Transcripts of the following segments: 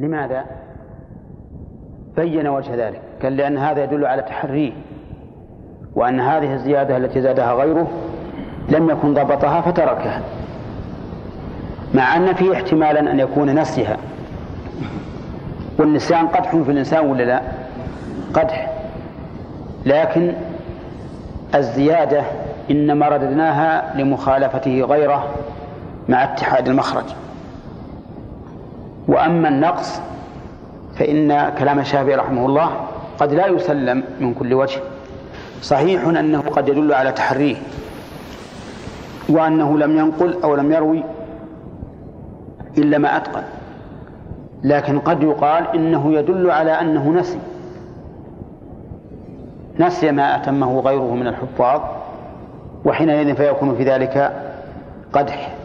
لماذا؟ بين وجه ذلك قال لأن هذا يدل على تحريه وأن هذه الزيادة التي زادها غيره لم يكن ضبطها فتركها مع أن فيه احتمالا أن يكون نسيها. والنسيان قدح في الإنسان ولا لا؟ قدح. لكن الزيادة إنما رددناها لمخالفته غيره مع اتحاد المخرج. وأما النقص فإن كلام الشافعي رحمه الله قد لا يسلم من كل وجه. صحيح أنه قد يدل على تحريه وأنه لم ينقل أو لم يروي إلا ما أتقن. لكن قد يقال إنه يدل على أنه نسي. نسي ما أتمه غيره من الحفاظ وحينئذ فيكون في ذلك قدح.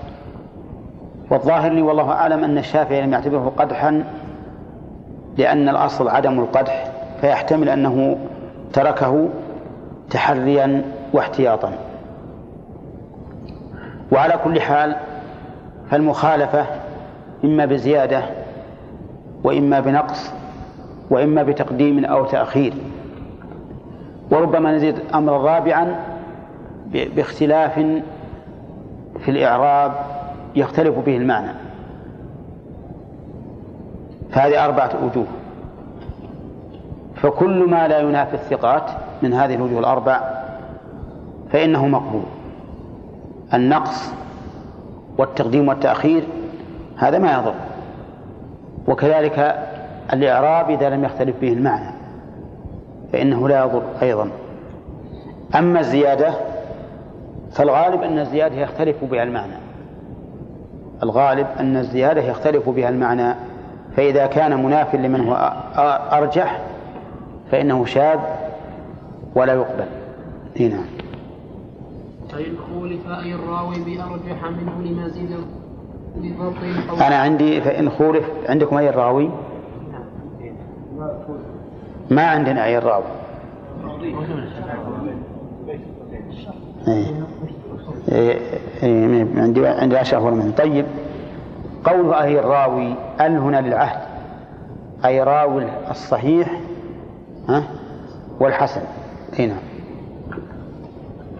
والظاهر لي والله أعلم أن الشافعي لم يعتبره قدحا لأن الأصل عدم القدح فيحتمل أنه تركه تحريا واحتياطا. وعلى كل حال فالمخالفة إما بزيادة وإما بنقص وإما بتقديم أو تأخير. وربما نزيد أمرا رابعا باختلاف في الإعراب يختلف به المعنى. فهذه أربعة وجوه. فكل ما لا ينافي الثقات من هذه الوجوه الأربع فإنه مقبول. النقص والتقديم والتأخير هذا ما يضر. وكذلك الإعراب إذا لم يختلف به المعنى فإنه لا يضر أيضا. أما الزيادة فالغالب أن الزيادة يختلف بها المعنى. الغالب أن الزيادة يختلف بها المعنى فإذا كان مناف لمن هو أرجح فإنه شاذ ولا يقبل. هنا فإن خولف أي الراوي بأرجح منه لمزيد بضبط أنا عندي فإن خولف عندكم أي الراوي ما عندنا أي الراوي إيه. إيه. إيه. عندي عندي أشرف ولا طيب قول أي الراوي ال هنا للعهد؟ أي راوي الصحيح ها؟ والحسن. هنا نعم.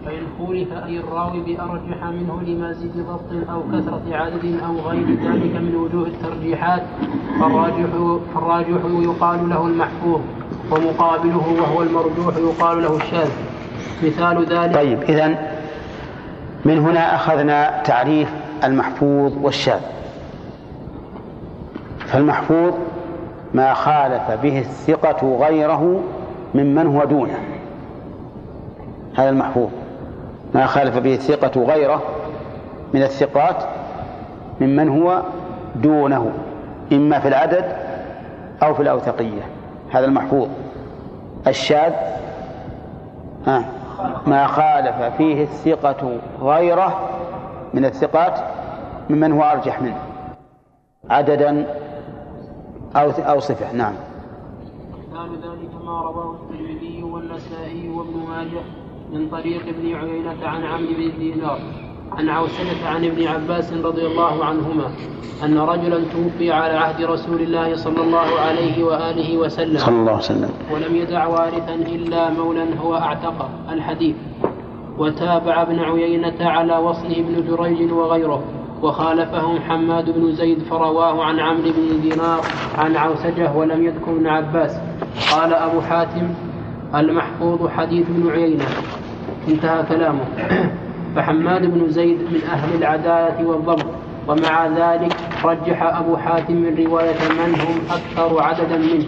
فإن خولف أي الراوي بأرجح منه لمزيد ضبط أو كثرة عدد أو غير ذلك من وجوه الترجيحات فالراجح فالراجح يقال له المحفوظ ومقابله وهو المرجوح يقال له الشاذ. مثال ذلك طيب إذا من هنا أخذنا تعريف المحفوظ والشاذ. فالمحفوظ ما خالف به الثقة غيره ممن هو دونه. هذا المحفوظ. ما خالف به الثقة غيره من الثقات ممن هو دونه إما في العدد أو في الأوثقية. هذا المحفوظ. الشاذ. ما خالف فيه الثقة غيره من الثقات ممن هو أرجح منه. عددا أو أو صفة نعم. مثال ذلك ما رواه الترمذي والنسائي وابن ماجه من طريق ابن عيينة عن عمرو بن دينار. عن عوسلة عن ابن عباس رضي الله عنهما أن رجلا توفي على عهد رسول الله صلى الله عليه وآله وسلم. صلى الله وسلم. ولم يدع وارثا إلا مولا هو أعتقه الحديث. وتابع ابن عيينة على وصله ابن جريج وغيره وخالفهم حماد بن زيد فرواه عن عمرو بن دينار عن عوسجة ولم يذكر ابن عباس. قال أبو حاتم المحفوظ حديث ابن عيينة. انتهى كلامه. فحماد بن زيد من أهل العدالة والضبط ومع ذلك رجح أبو حاتم من رواية من هم أكثر عددا منه.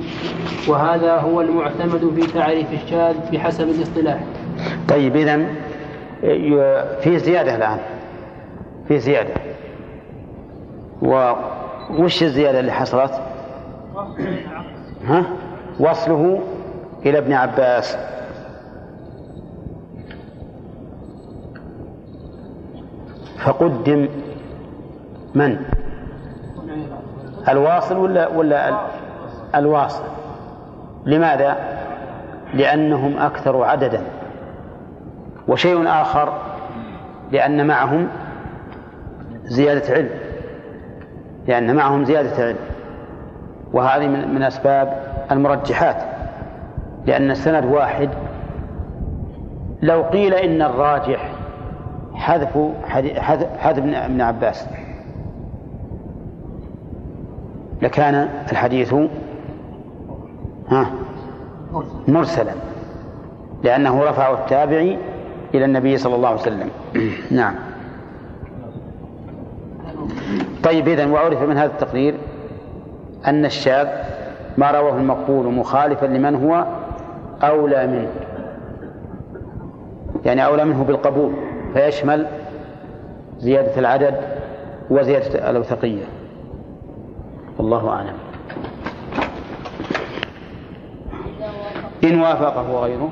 وهذا هو المعتمد في تعريف الشاذ بحسب الاصطلاح. طيب إذا في زيادة الآن. في زيادة. وش الزيادة اللي حصلت؟ ها؟ وصله إلى ابن عباس. فقدم من؟ الواصل ولا ولا الواصل؟ لماذا؟ لأنهم أكثر عددا. وشيء آخر لأن معهم زيادة علم. لأن معهم زيادة علم. وهذه من, من أسباب المرجحات. لأن السند واحد لو قيل إن الراجح حذف حذف ابن عباس. لكان الحديث ها مرسلا لأنه رفعه التابعي إلى النبي صلى الله عليه وسلم. نعم. طيب إذن وعرف من هذا التقرير أن الشاذ ما رواه المقبول مخالفا لمن هو أولى منه. يعني أولى منه بالقبول. فيشمل زيادة العدد وزيادة الأوثقية. والله أعلم. إن وافقه غيره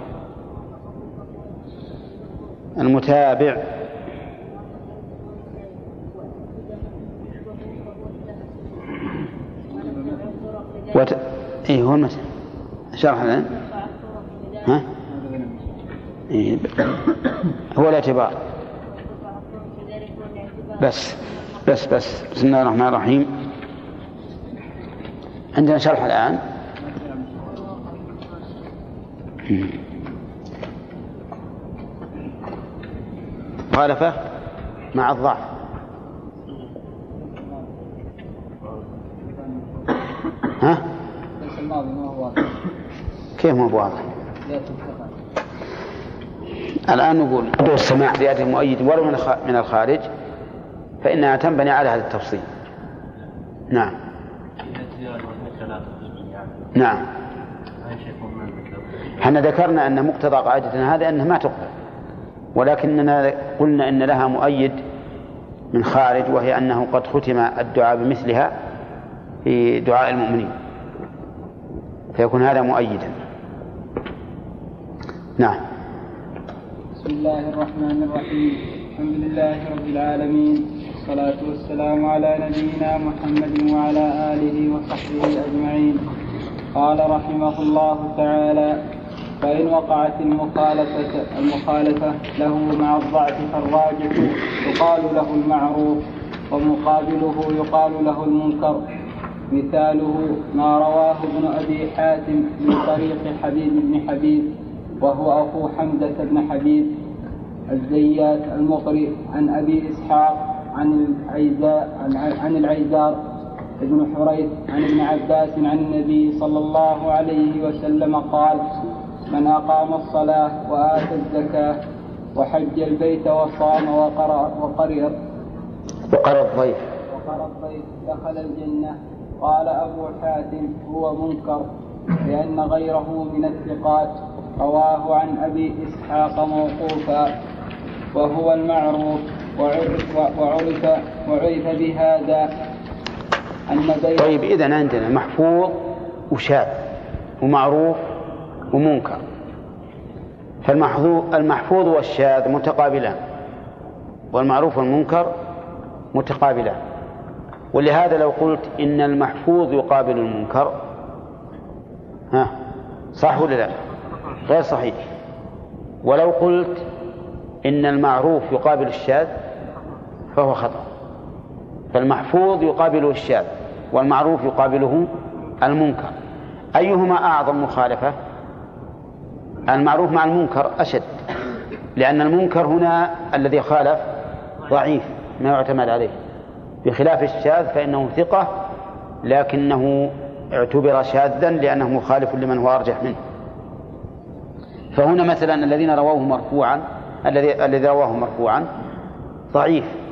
المتابع وت... إيه هو المتن شرح الآن ها؟ إيه هو الاعتبار. بس بس بس. بسم الله الرحمن الرحيم. عندنا شرح الآن. مخالفة مع الضعف. ها؟ كيف ما هو واضح؟ الآن نقول السماع زيادة المؤيد ولو من الخارج. فإنها تنبني على هذا التفصيل. نعم. نعم. إحنا ذكرنا أن مقتضى قاعدتنا هذا أنها ما تقبل. ولكننا قلنا إن لها مؤيد من خارج وهي أنه قد ختم الدعاء بمثلها في دعاء المؤمنين. فيكون هذا مؤيدا. نعم. بسم الله الرحمن الرحيم. الحمد لله رب العالمين. والصلاة والسلام على نبينا محمد وعلى آله وصحبه أجمعين. قال رحمه الله تعالى فإن وقعت المخالفة المخالفة له مع الضعف فالراجح يقال له المعروف ومقابله يقال له المنكر. مثاله ما رواه ابن أبي حاتم من طريق حبيب بن حبيب وهو أخو حمزة بن حبيب الزيات المقري عن أبي إسحاق عن العيزاء عن العيزار بن حريث عن ابن عباس عن النبي صلى الله عليه وسلم قال من أقام الصلاة وآتى الزكاة وحج البيت وصام وقرأ وقرئ وقرأ الضيف. وقرأ الضيف دخل الجنة. قال أبو حاتم هو منكر لأن غيره من الثقات. رواه عن أبي إسحاق موقوفا وهو المعروف. وعرف وعرف بهذا أن بين طيب إذا عندنا محفوظ وشاذ ومعروف ومنكر. فالمحفوظ المحفوظ والشاذ متقابلان والمعروف والمنكر متقابلان. ولهذا لو قلت إن المحفوظ يقابل المنكر ها صح ولا لا؟ غير صحيح. ولو قلت إن المعروف يقابل الشاذ فهو خطأ. فالمحفوظ يقابله الشاذ والمعروف يقابله المنكر. أيهما أعظم مخالفة؟ المعروف مع المنكر أشد لأن المنكر هنا الذي خالف ضعيف ما يعتمد عليه. بخلاف الشاذ فإنه ثقة لكنه اعتبر شاذا لأنه مخالف لمن هو أرجح منه. فهنا مثلا الذين رووه مرفوعا الذي الذي رواه مرفوعا ضعيف.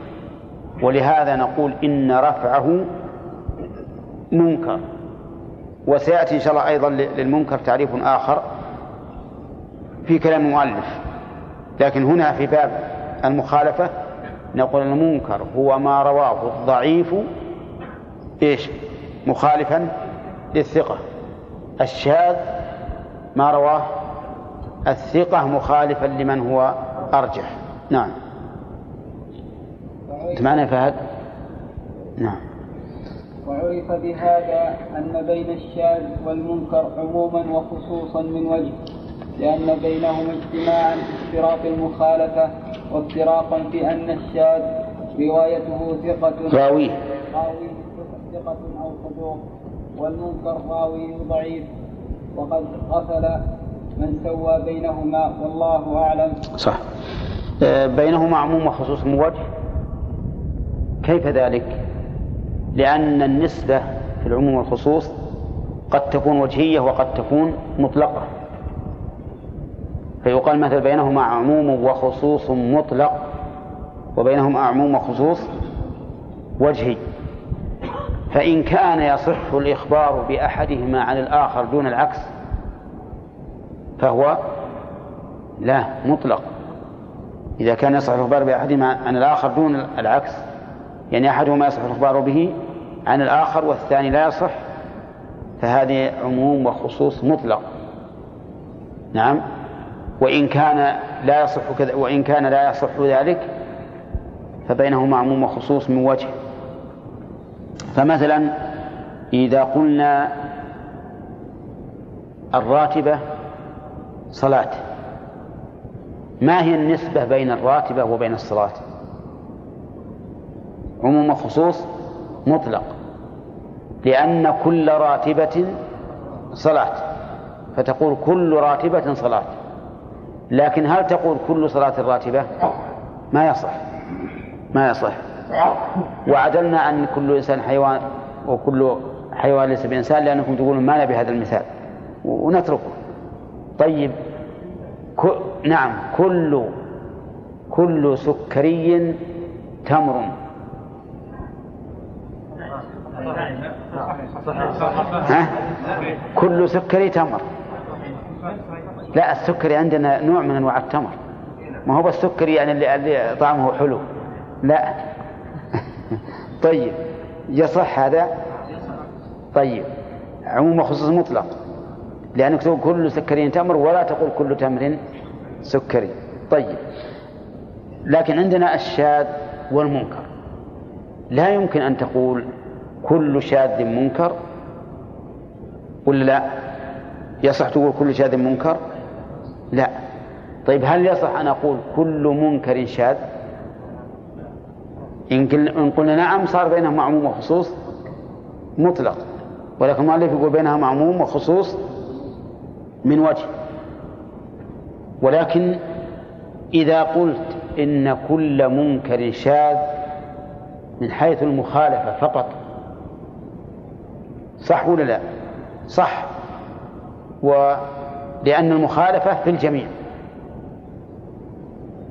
ولهذا نقول إن رفعه منكر. وسيأتي إن شاء الله أيضا للمنكر تعريف آخر في كلام المؤلف. لكن هنا في باب المخالفة نقول المنكر هو ما رواه الضعيف إيش؟ مخالفا للثقة. الشاذ ما رواه الثقة مخالفا لمن هو أرجح. نعم. أنت معنا فهد؟ نعم. وعرف بهذا أن بين الشاذ والمنكر عموما وخصوصا من وجه لأن بينهما اجتماعا في اشتراط المخالفة وافتراقا في أن الشاذ روايته ثقة راويه. راويه ثقة أو صدوق والمنكر راوي ضعيف. وقد غفل من سوى بينهما والله أعلم. صح. آه، بينهما عموم وخصوص من وجه؟ كيف ذلك؟ لأن النسبة في العموم والخصوص قد تكون وجهية وقد تكون مطلقة. فيقال مثل بينهما عموم وخصوص مطلق وبينهما عموم وخصوص وجهي. فإن كان يصح الإخبار بأحدهما عن الآخر دون العكس فهو لا مطلق. إذا كان يصح الإخبار بأحدهما عن الآخر دون العكس يعني أحدهما يصح الإخبار به عن الآخر والثاني لا يصح فهذه عموم وخصوص مطلق. نعم. وإن كان لا يصح كذا وإن كان لا يصح ذلك فبينهما عموم وخصوص من وجه. فمثلا إذا قلنا الراتبة صلاة ما هي النسبة بين الراتبة وبين الصلاة؟ عموم وخصوص مطلق لأن كل راتبة صلاة فتقول كل راتبة صلاة لكن هل تقول كل صلاة راتبة؟ ما يصح ما يصح. وعدلنا عن كل إنسان حيوان وكل حيوان ليس بإنسان لأنكم تقولون ما نبي هذا المثال ونتركه. طيب ك... نعم كل كل سكري تمر. ها؟ كل سكري تمر. لا السكري عندنا نوع من أنواع التمر. ما هو السكري يعني اللي, اللي طعمه حلو. لا. طيب. يصح هذا؟ طيب. عموم خصوص مطلق. لأنك تقول كل سكري تمر ولا تقول كل تمر سكري. طيب. لكن عندنا الشاذ والمنكر. لا يمكن أن تقول كل شاذ منكر ولا لا؟ يصح تقول كل شاذ منكر؟ لا. طيب هل يصح أن أقول كل منكر شاذ؟ إن قلنا نعم صار بينهما عموم وخصوص مطلق. ولكن المؤلف يقول بينها عموم وخصوص من وجه. ولكن إذا قلت إن كل منكر شاذ من حيث المخالفة فقط صح ولا لا؟ صح. ولأن المخالفة في الجميع.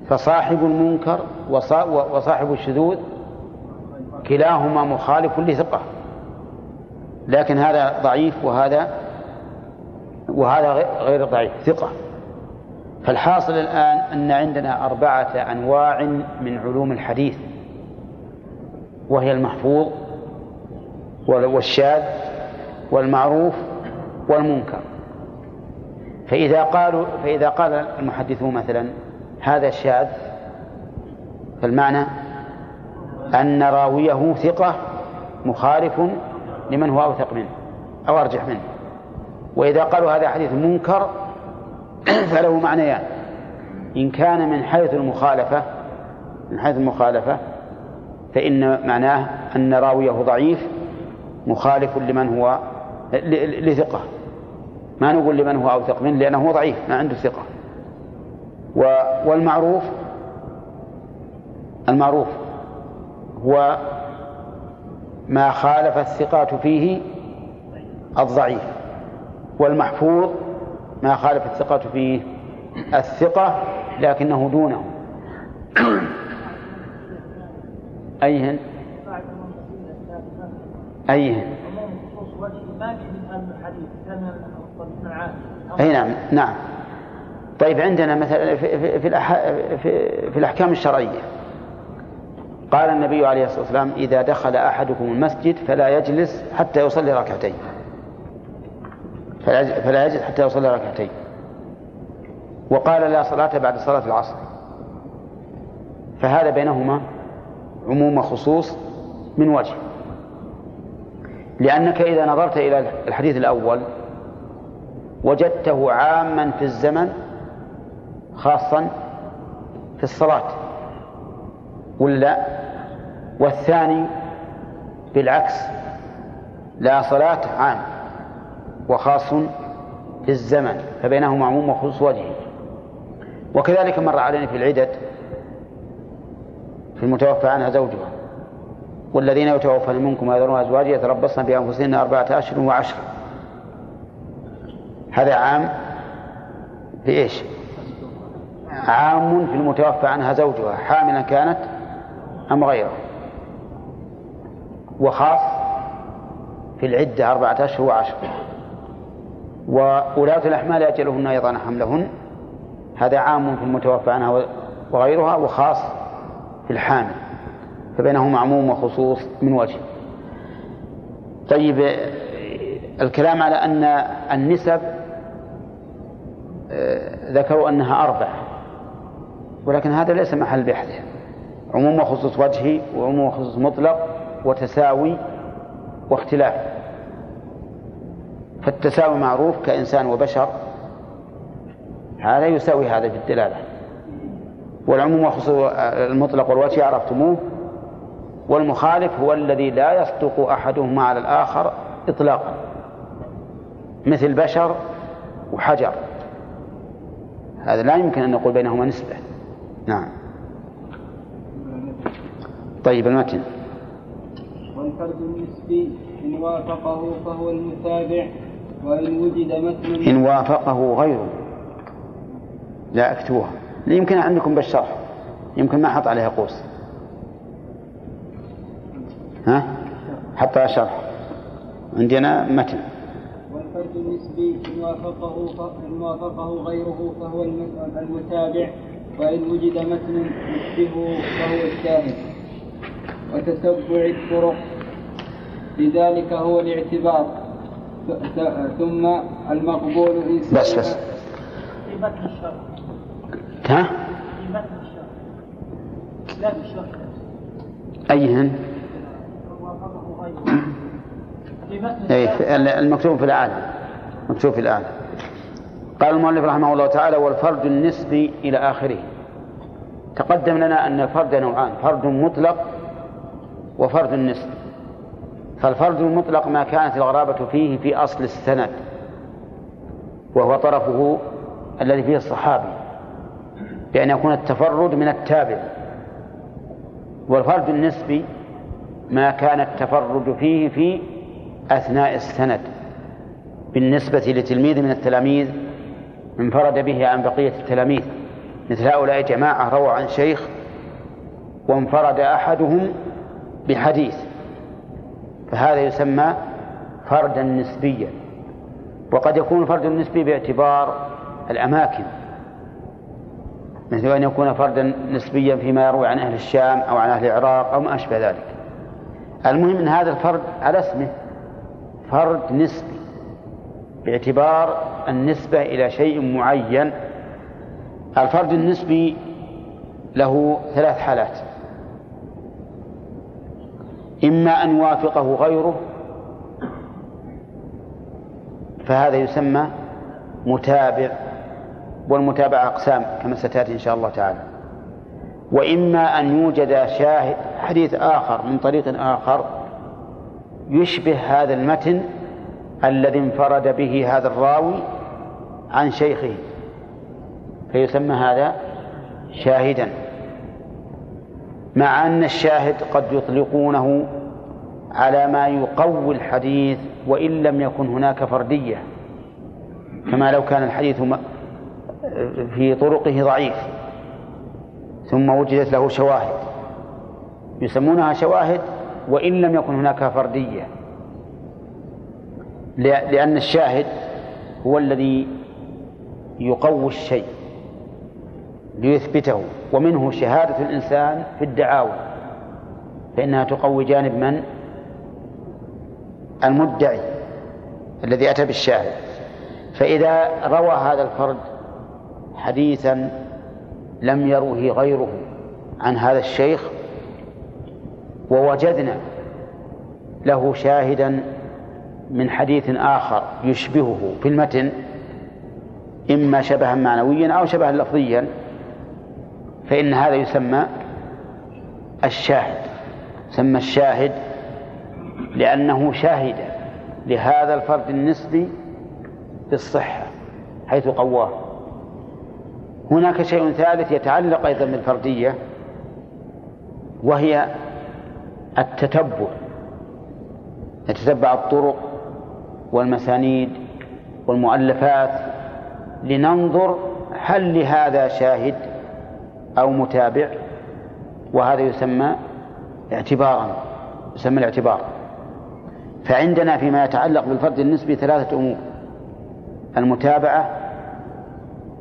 فصاحب المنكر وصاحب الشذوذ كلاهما مخالف لثقة. لكن هذا ضعيف وهذا وهذا غير ضعيف ثقة. فالحاصل الآن أن عندنا أربعة أنواع من علوم الحديث وهي المحفوظ والشاذ والمعروف والمنكر. فإذا قالوا فإذا قال المحدثون مثلا هذا شاذ فالمعنى أن راويه ثقة مخالف لمن هو أوثق منه أو أرجح منه. وإذا قالوا هذا حديث منكر فله معنيان. إن كان من حيث المخالفة من حيث المخالفة فإن معناه أن راويه ضعيف مخالف لمن هو لثقة. ما نقول لمن هو أوثق منه لأنه ضعيف ما عنده ثقة. والمعروف المعروف هو ما خالف الثقات فيه الضعيف والمحفوظ ما خالف الثقات فيه الثقة لكنه دونه. أيهن أيهن أي نعم نعم. طيب عندنا مثلا في, في, في, في, في الأحكام الشرعية. قال النبي عليه الصلاة والسلام إذا دخل أحدكم المسجد فلا يجلس حتى يصلي ركعتين. فلا يجلس حتى يصلي ركعتين. وقال لا صلاة بعد صلاة العصر. فهذا بينهما عموم خصوص من وجه. لأنك إذا نظرت إلى الحديث الأول وجدته عاما في الزمن خاصا في الصلاة. ولا؟ والثاني بالعكس لا صلاة عام وخاص للزمن فبينهما عموم وخصوص وجهه. وكذلك مر علينا في العدد في المتوفى عنها زوجها. والذين يتوفون منكم ويذرون أزواجا يتربصن بأنفسهن أربعة أشهر وعشرة. هذا عام في إيش عام في المتوفى عنها زوجها حاملا كانت أم غيره. وخاص في العدة أربعة أشهر وعشرة. وولاة الأحمال أجلهن أيضا حملهن. هذا عام في المتوفى عنها وغيرها وخاص في الحامل. فبينهما عموم وخصوص من وجه. طيب الكلام على أن النسب آه، ذكروا أنها أربع ولكن هذا ليس محل بحث. عموم وخصوص وجهي وعموم وخصوص مطلق وتساوي واختلاف. فالتساوي معروف كإنسان وبشر. هذا يساوي هذا في الدلالة. والعموم وخصوص المطلق والوجه عرفتموه. والمخالف هو الذي لا يصدق أحدهما على الآخر إطلاقا. مثل بشر وحجر. هذا لا يمكن أن نقول بينهما نسبة. نعم. طيب المتن. والفرد النسبي إن وافقه فهو المتابع وإن وجد متن إن وافقه غيره. لا أكتبوها. يمكن عندكم بالشرح. يمكن ما حط عليها قوس. ها؟ حطها شرح عندنا متن. والفرد النسبي إن وافقه إن وافقه غيره فهو المتابع وإن وجد متن يشبهه فهو الشاهد. وتتبع الطرق. لذلك هو الاعتبار. ثم المقبول إن بس بس. في متن الشرع. ها؟ في متن الشرع. لا في الشرع. أيهن وافقه غيره في- المكتوب في الأعلى مكتوب في الأعلى قال المؤلف رحمه الله تعالى والفرد النسبي إلى آخره. تقدم لنا أن الفرد نوعان فرد مطلق وفرد نسبي فالفرد المطلق ما كانت الغرابة فيه في أصل السند وهو طرفه الذي فيه الصحابي بأن يكون التفرد من التابع. والفرد النسبي ما كان التفرد فيه في أثناء السند بالنسبة لتلميذ من التلاميذ انفرد به عن بقية التلاميذ. مثل هؤلاء جماعة رووا عن شيخ وانفرد أحدهم بحديث. فهذا يسمى فردا نسبيا. وقد يكون الفرد النسبي باعتبار الأماكن. مثل أن يكون فردا نسبيا فيما يروي عن أهل الشام أو عن أهل العراق أو ما أشبه ذلك. المهم أن هذا الفرد على اسمه. فرد نسبي باعتبار النسبة إلى شيء معين. الفرد النسبي له ثلاث حالات. إما أن يوافقه غيره فهذا يسمى متابع والمتابعة أقسام كما ستأتي إن شاء الله تعالى. وإما أن يوجد شاهد حديث آخر من طريق آخر يشبه هذا المتن الذي انفرد به هذا الراوي عن شيخه فيسمى هذا شاهدا. مع أن الشاهد قد يطلقونه على ما يقوي الحديث وإن لم يكن هناك فردية كما لو كان الحديث في طرقه ضعيف ثم وجدت له شواهد. يسمونها شواهد وإن لم يكن هناك فردية. لأن الشاهد هو الذي يقوي الشيء ليثبته ومنه شهادة الإنسان في الدعاوى. فإنها تقوي جانب من؟ المدعي الذي أتى بالشاهد. فإذا روى هذا الفرد حديثا لم يروه غيره عن هذا الشيخ ووجدنا له شاهدا من حديث آخر يشبهه في المتن إما شبها معنويا أو شبها لفظيا فإن هذا يسمى الشاهد. يسمى الشاهد لأنه شاهد لهذا الفرد النسبي بالصحة حيث قواه. هناك شيء ثالث يتعلق أيضا بالفردية وهي التتبع. نتتبع الطرق والمسانيد والمؤلفات لننظر هل لهذا شاهد أو متابع وهذا يسمى اعتبارا يسمى الاعتبار. فعندنا فيما يتعلق بالفرد النسبي ثلاثة أمور المتابعة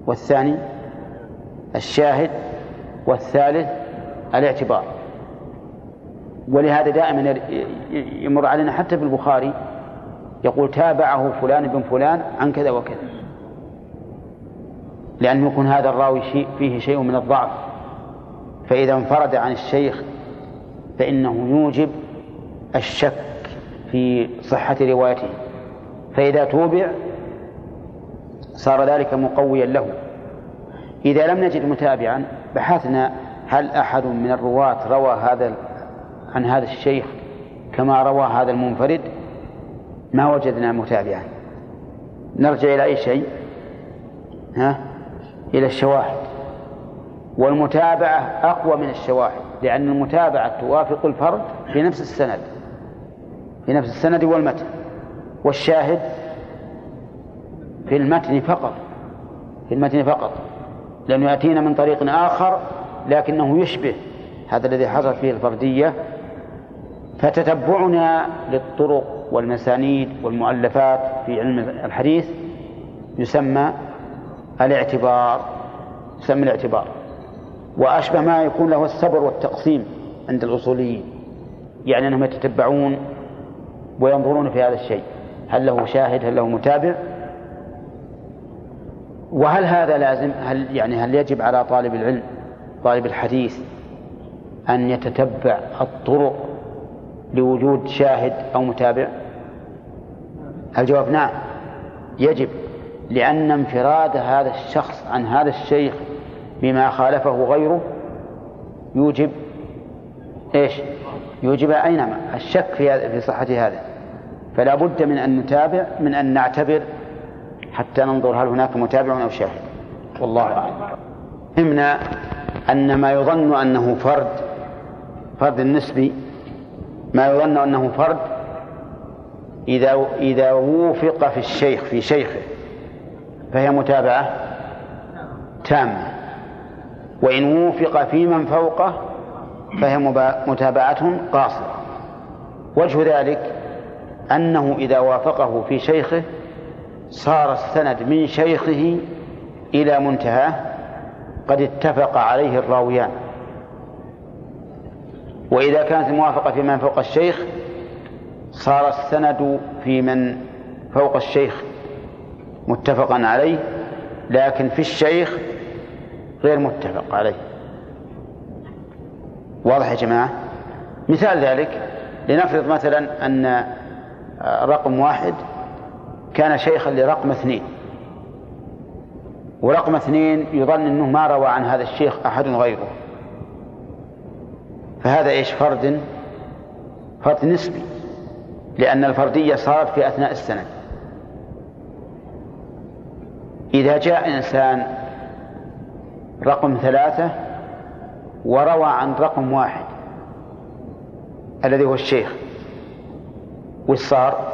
والثاني الشاهد والثالث الاعتبار. ولهذا دائما يمر علينا حتى في البخاري يقول تابعه فلان بن فلان عن كذا وكذا. لأن يكون هذا الراوي شيء فيه شيء من الضعف. فإذا انفرد عن الشيخ فإنه يوجب الشك في صحة روايته. فإذا توبع صار ذلك مقويا له. إذا لم نجد متابعا بحثنا هل أحد من الرواة روى هذا عن هذا الشيخ كما روى هذا المنفرد ما وجدنا متابعا. نرجع إلى أي شيء؟ ها؟ إلى الشواهد. والمتابعة أقوى من الشواهد لأن المتابعة توافق الفرد في نفس السند في نفس السند والمتن. والشاهد في المتن فقط في المتن فقط. لأنه يأتينا من طريق آخر لكنه يشبه هذا الذي حصل فيه الفردية فتتبعنا للطرق والمسانيد والمؤلفات في علم الحديث يسمى الاعتبار يسمى الاعتبار. وأشبه ما يكون له الصبر والتقسيم عند الأصوليين يعني أنهم يتتبعون وينظرون في هذا الشيء. هل له شاهد هل له متابع؟ وهل هذا لازم؟ هل يعني هل يجب على طالب العلم طالب الحديث أن يتتبع الطرق لوجود شاهد أو متابع؟ الجواب نعم. يجب لأن انفراد هذا الشخص عن هذا الشيخ بما خالفه غيره يوجب إيش؟ يوجب أينما الشك في في صحة هذا. فلا بد من أن نتابع من أن نعتبر حتى ننظر هل هناك متابع أو شاهد. والله أعلم. فهمنا أن ما يظن أنه فرد فرد النسبي ما يظن أنه فرد إذا إذا وفق في الشيخ في شيخه. فهي متابعة تامة. وإن وفق في من فوقه فهي متابعة قاصرة. وجه ذلك أنه إذا وافقه في شيخه صار السند من شيخه إلى منتهاه قد اتفق عليه الراويان. وإذا كانت الموافقة في من فوق الشيخ صار السند في من فوق الشيخ متفقا عليه لكن في الشيخ غير متفق عليه. واضح يا جماعة؟ مثال ذلك لنفرض مثلا أن رقم واحد كان شيخا لرقم اثنين. ورقم اثنين يظن أنه ما روى عن هذا الشيخ أحد غيره. فهذا إيش؟ فرد فرد نسبي لأن الفردية صارت في أثناء السنة. إذا جاء إنسان رقم ثلاثة وروى عن رقم واحد الذي هو الشيخ وش صار؟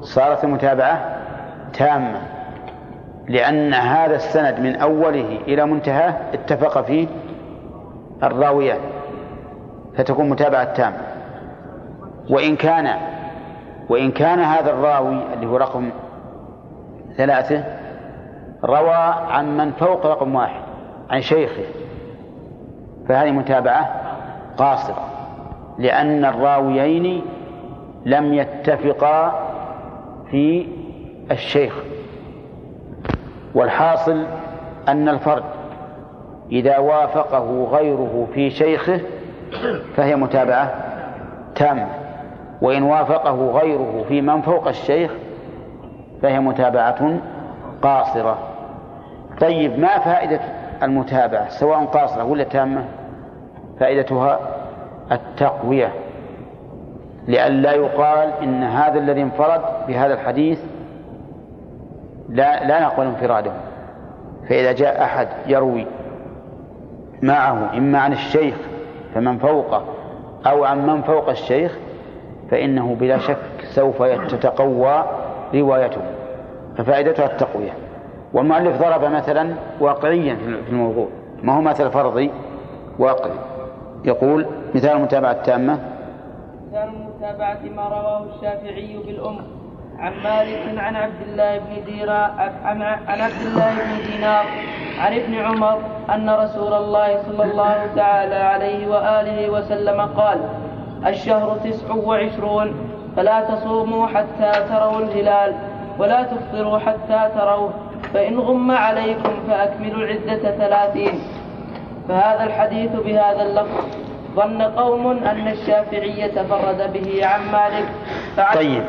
صارت المتابعة تامة لأن هذا السند من أوله إلى منتهاه اتفق فيه الراويان. فتكون متابعة تامة وإن كان وإن كان هذا الراوي اللي هو رقم ثلاثة روى عن من فوق رقم واحد عن شيخه. فهذه متابعة قاصرة لأن الراويين لم يتفقا في الشيخ. والحاصل أن الفرد إذا وافقه غيره في شيخه فهي متابعة تامة. وإن وافقه غيره في من فوق الشيخ فهي متابعة قاصرة. طيب ما فائدة المتابعة؟ سواء قاصرة ولا تامة فائدتها التقوية. لئلا يقال إن هذا الذي انفرد بهذا الحديث لا لا نقبل انفراده. فإذا جاء أحد يروي معه إما عن الشيخ فمن فوقه أو عن من فوق الشيخ فإنه بلا شك سوف تتقوى روايته ففائدتها التقوية. والمؤلف ضرب مثلا واقعيا في الموضوع ما هو مثل فرضي واقعي؟ يقول مثال المتابعة التامة. مثال المتابعة ما رواه الشافعي بالأم. عن مالك عن عبد الله بن دينار عن عبد الله بن دينار عن ابن عمر أن رسول الله صلى الله تعالى عليه وآله وسلم قال الشهر تسع وعشرون فلا تصوموا حتى تروا الهلال ولا تفطروا حتى تروه فإن غم عليكم فأكملوا العدة ثلاثين. فهذا الحديث بهذا اللفظ ظن قوم أن الشافعي تفرد به عن مالك طيب.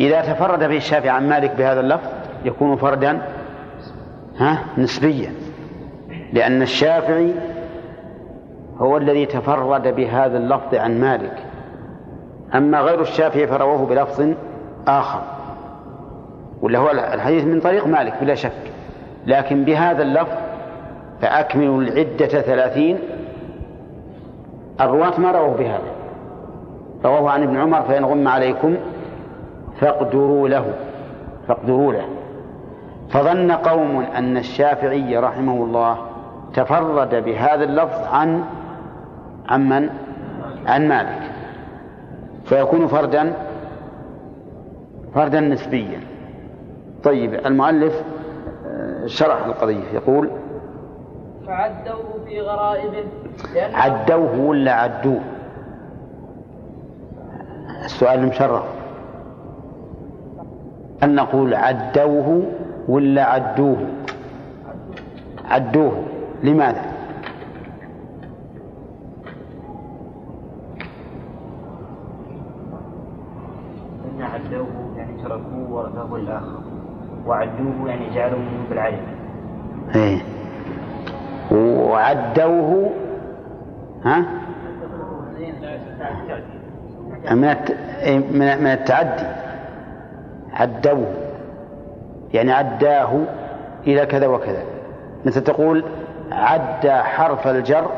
إذا تفرد به الشافعي عن مالك بهذا اللفظ يكون فردا ها نسبيا. لأن الشافعي هو الذي تفرد بهذا اللفظ عن مالك. أما غير الشافعي فرواه بلفظ آخر. ولا هو الحديث من طريق مالك بلا شك. لكن بهذا اللفظ فأكملوا العدة ثلاثين. الرواة ما رواه بهذا. رواه عن ابن عمر فإن غم عليكم. فاقدروا له فاقدروا له. فظن قوم أن الشافعي رحمه الله تفرد بهذا اللفظ عن عن من؟ عن مالك. فيكون فردا فردا نسبيا. طيب المؤلف آه، شرح القضية. يقول فعدوه في غرائبه. عدوه ولا عدوه؟ السؤال المشرف. أن نقول عدوه ولا عدوه عدوه لماذا إن عدوه يعني تركوه ورثه الآخر وعدوه يعني جعلوه بالعدل إيه وعدوه ها من إيه، من التعدي عدوه يعني عداه إلى كذا وكذا. مثل تقول عد حرف الجر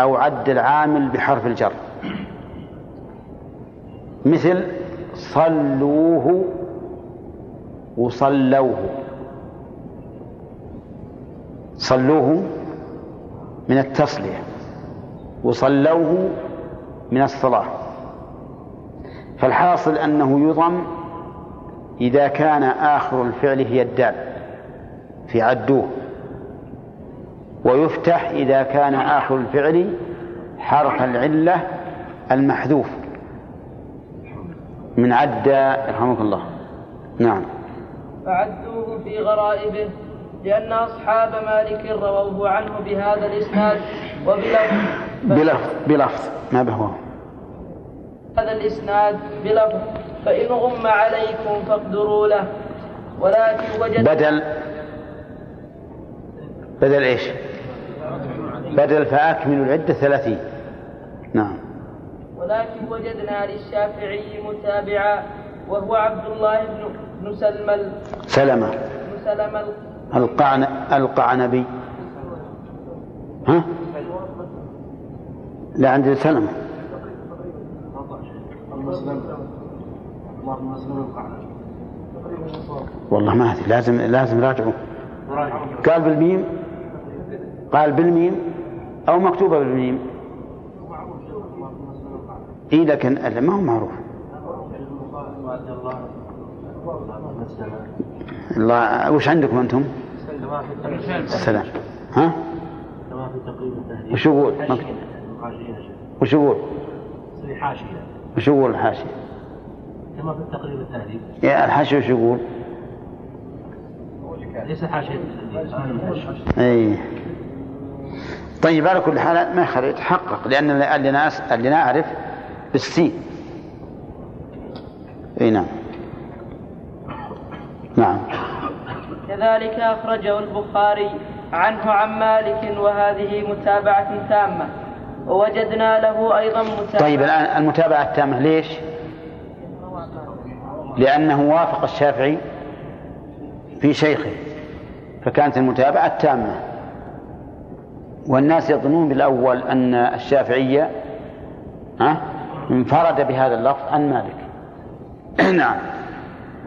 أو عد العامل بحرف الجر. مثل صلوه وصلوه. صلوه من التصلية وصلوه من الصلاة. فالحاصل أنه يضم إذا كان آخر الفعل هي الدال في عدوه. ويفتح إذا كان آخر الفعل حرف العلة المحذوف. من عدى رحمك الله. نعم. فعدوه في غرائبه لأن أصحاب مالك رووه عنه بهذا الإسناد وبلفظ. بلفظ بلفظ. ما بهو هذا الإسناد بلفظ. فإن غم عليكم فاقدروا له. ولكن وجد بدل بدل إيش؟ بدل فأكملوا العدة ثلاثين. نعم. ولكن وجدنا للشافعي متابعا وهو عبد الله بن بن سلمة سلمة. بن سلمة القعن القعنبي. ها؟ لا عندي سلمة. والله ما أدري لازم لازم راجعوا قال بالميم قال بالميم أو مكتوبة بالميم إيه لكن ما هو معروف الله وش عندكم أنتم؟ السلام ها؟ وش يقول؟ وش يقول؟ وش يقول الحاشية؟ كما في التقريب التهذيب يا الحاشية وش يقول؟ ليس حاشية أي. طيب على كل حال ما يخلي يتحقق لأن اللي ناس اللي نعرف بالسين أي نعم. نعم. كذلك أخرجه البخاري عنه عن مالك وهذه متابعة تامة. ووجدنا له أيضا متابعة. طيب الآن المتابعة التامة ليش؟ لأنه وافق الشافعي في شيخه فكانت المتابعة التامة. والناس يظنون بالأول أن الشافعية انفرد بهذا اللفظ عن مالك. نعم.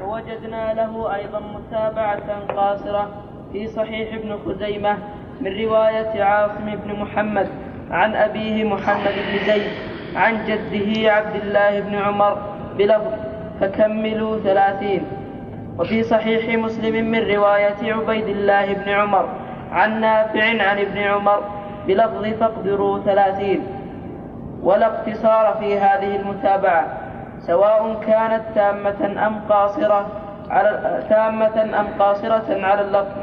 ووجدنا له أيضا متابعة قاصرة في صحيح ابن خزيمة من رواية عاصم بن محمد عن أبيه محمد بن زيد عن جده عبد الله بن عمر بلفظ. فكملوا ثلاثين. وفي صحيح مسلم من رواية عبيد الله بن عمر عن نافع عن ابن عمر بلفظ فاقدروا ثلاثين. ولا اقتصار في هذه المتابعة سواء كانت تامة أم قاصرة على تامة أم قاصرة على اللفظ.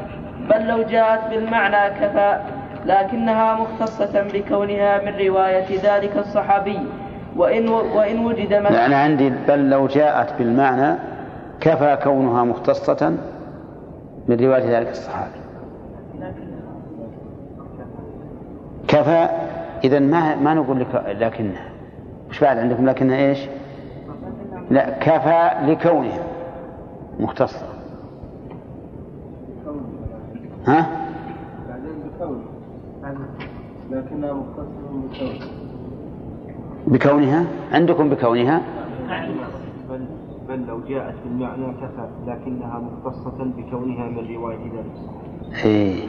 بل لو جاءت بالمعنى كفى لكنها مختصة بكونها من رواية ذلك الصحابي. وإن وإن وجد مثلا أنا عندي بل لو جاءت بالمعنى كفى كونها مختصة من رواية ذلك الصحابي. كفى إذا ما ما نقول لك لكنها. وش بعد عندكم لكنها إيش؟ لا كفى لكونها مختصة. ها؟ بعدين بكون. لكنها مختصة بكون بكونها؟ عندكم بكونها؟ بل بل لو جاءت بالمعنى كفى لكنها مختصة بكونها من رواية ذلك. إيه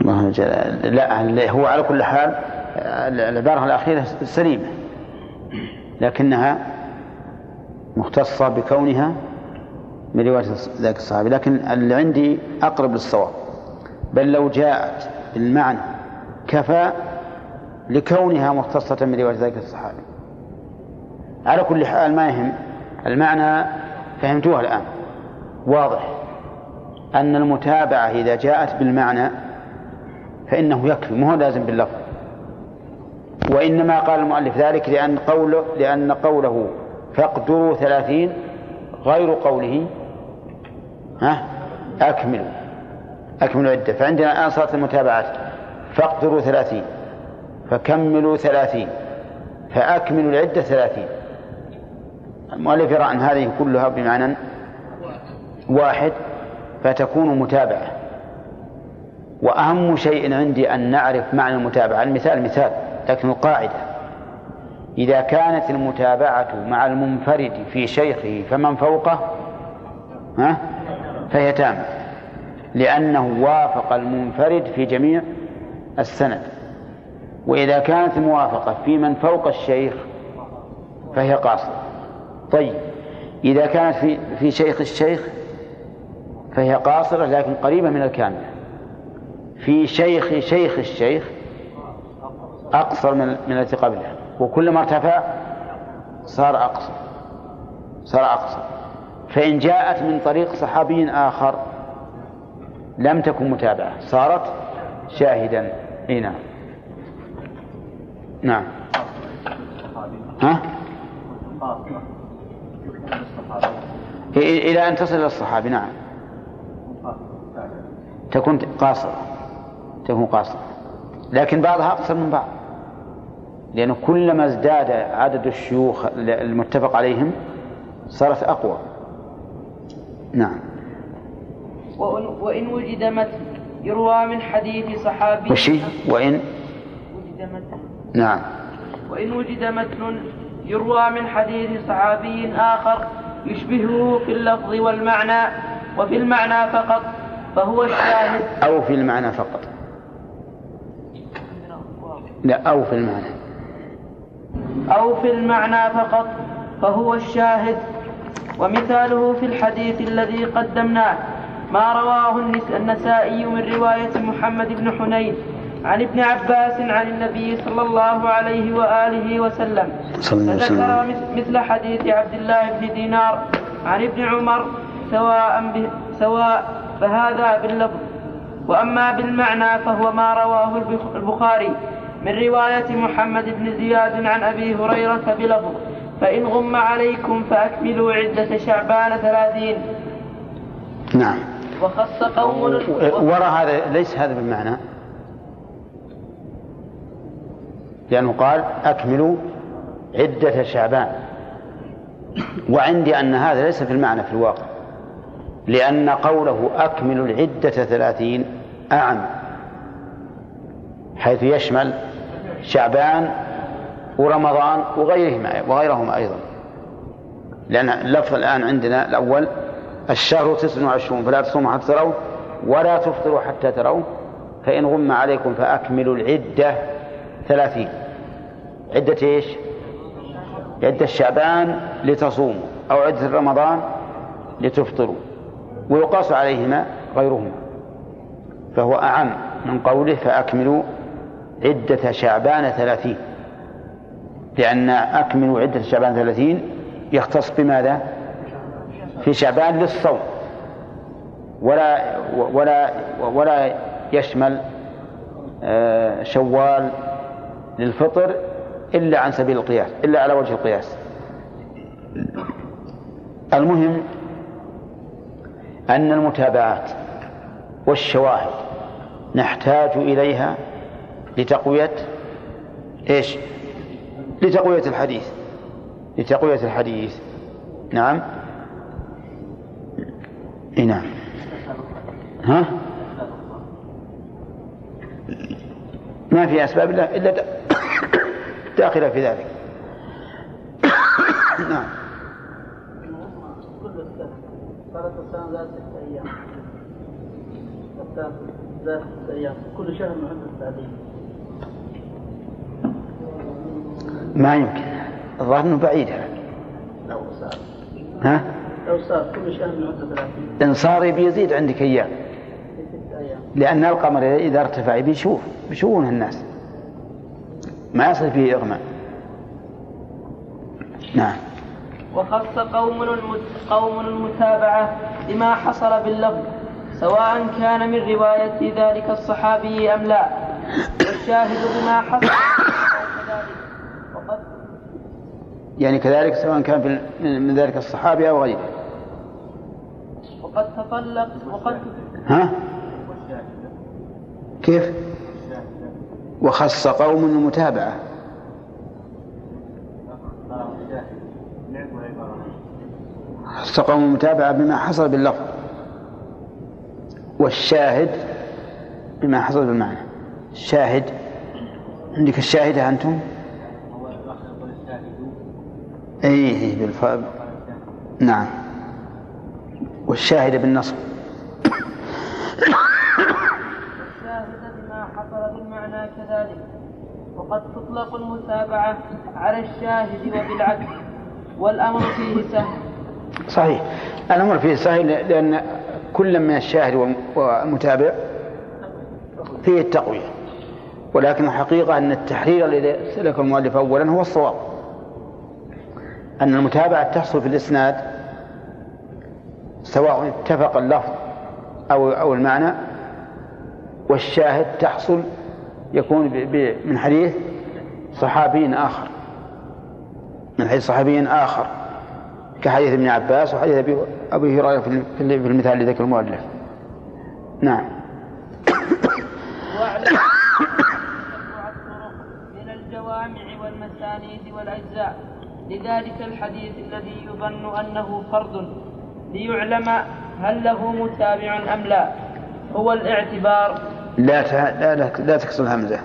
الله جل... لا هو على كل حال العبارة الأخيرة سليمة. لكنها مختصة بكونها من رواية ذاك الصحابي. لكن اللي عندي أقرب للصواب. بل لو جاءت بالمعنى كفى لكونها مختصة من رواية ذاك الصحابي. على كل حال ما يهم المعنى فهمتوها الآن. واضح. أن المتابعة إذا جاءت بالمعنى فإنه يكفي مو لازم باللفظ. وإنما قال المؤلف ذلك لأن قوله لأن قوله فاقدروا ثلاثين غير قوله ها أكملوا أكملوا عدة. فعندنا الآن صارت المتابعات. فاقدروا ثلاثين. فكملوا ثلاثين. فأكملوا العدة ثلاثين. المؤلف يرى أن هذه كلها بمعنى واحد فتكون متابعة. وأهم شيء عندي أن نعرف معنى المتابعة. المثال مثال لكن القاعدة إذا كانت المتابعة مع المنفرد في شيخه فمن فوقه؟ ها؟ فهي تامة. لأنه وافق المنفرد في جميع السند. وإذا كانت الموافقة في من فوق الشيخ فهي قاصرة طيب إذا كانت في في شيخ الشيخ فهي قاصرة لكن قريبة من الكاملة. في شيخ شيخ الشيخ أقصر من من التي قبله وكلما ارتفع صار أقصر صار أقصر. فإن جاءت من طريق صحابي آخر لم تكن متابعة. صارت شاهدا. إي نعم. نعم. ها؟ إلى أن تصل إلى الصحابي نعم. تكون قاصرة. تكون قاصرة. لكن بعضها أقصر من بعض. لأنه كلما ازداد عدد الشيوخ المتفق عليهم صارت أقوى. نعم. وإن- وإن وجد متن يروى من حديث صحابي. وشي وإن وجد متن نعم. وإن وجد متن يروى من حديث صحابي آخر يشبهه في اللفظ والمعنى وفي المعنى فقط فهو الشاهد. أو في المعنى فقط. لا أو في المعنى. أو في المعنى فقط فهو الشاهد. ومثاله في الحديث الذي قدمناه. ما رواه النس- النسائي من رواية محمد بن حنين عن ابن عباس عن النبي صلى الله عليه وآله وسلم. فذكر مثل حديث عبد الله بن دينار عن ابن عمر سواء به سواء فهذا باللفظ. وأما بالمعنى فهو ما رواه البخ- البخاري من رواية محمد بن زياد عن أبي هريرة بلفظ. فإن غم عليكم فأكملوا عدة شعبان ثلاثين. نعم. وخص قوم وراء هذا ليس هذا بالمعنى. لأنه قال أكملوا عدة شعبان. وعندي أن هذا ليس في المعنى في الواقع. لأن قوله أكمل العدة ثلاثين أعم حيث يشمل شعبان ورمضان وغيرهما وغيرهما أيضا. لأن اللفظ الآن عندنا الأول الشهر تسع وعشرون فلا تصوموا حتى تروا ولا تفطروا حتى تروا فإن غم عليكم فأكملوا العدة ثلاثين. عدة إيش؟ عدة شعبان لتصوموا أو عدة رمضان لتفطروا ويقاس عليهما غيرهما فهو أعم من قوله فأكملوا عدة شعبان ثلاثين. لأن أكملوا عدة شعبان ثلاثين يختص بماذا؟ في شعبان للصوم. ولا ولا ولا يشمل آه، شوال للفطر إلا عن سبيل القياس إلا على وجه القياس. المهم أن المتابعات والشواهد نحتاج إليها لتقوية إيش؟ لتقوية الحديث. لتقوية الحديث. نعم. إيه نعم. ها؟ ما في أسباب إلا إلا داخلة في ذلك. نعم. كل شهر ما يمكن. الظاهر إنه بعيد. ها؟ لو صار كل شهر إن صار يبي يزيد عندك أيام لأن القمر إذا ارتفع بيشوف بيشوفونه الناس. ما يصير فيه اغماء نعم. وخص قوم المت... قوم المتابعة بما حصل باللفظ سواء كان من رواية ذلك الصحابي أم لا. والشاهد بما حصل. يعني كذلك سواء كان من ذلك الصحابي أو غيره. وقد تطلق وقد ها؟ كيف؟ وخص قوم المتابعة خص قوم المتابعة بما حصل باللفظ. والشاهد بما حصل بالمعنى. الشاهد عندك الشاهدة أنتم؟ أي أي بالف... نعم. والشاهد بالنصب الشاهد بما حصل بالمعنى كذلك. وقد تطلق المتابعة على الشاهد وبالعكس والأمر فيه سهل. صحيح. الأمر فيه سهل لأن كل من الشاهد والمتابع فيه التقوية. ولكن الحقيقة أن التحرير الذي سلك المؤلف أولا هو الصواب. أن المتابعة تحصل في الإسناد سواء اتفق اللفظ أو أو المعنى والشاهد تحصل يكون من حديث صحابي آخر. من حديث صحابي آخر كحديث ابن عباس وحديث أبي أبي هريرة في المثال اللي ذكر المؤلف. نعم. من الجوامع والمسانيد والأجزاء لذلك الحديث الذي يظن أنه فرد ليعلم هل له متابع أم لا. هو الاعتبار. لا لا لا, لا تكسر الهمزة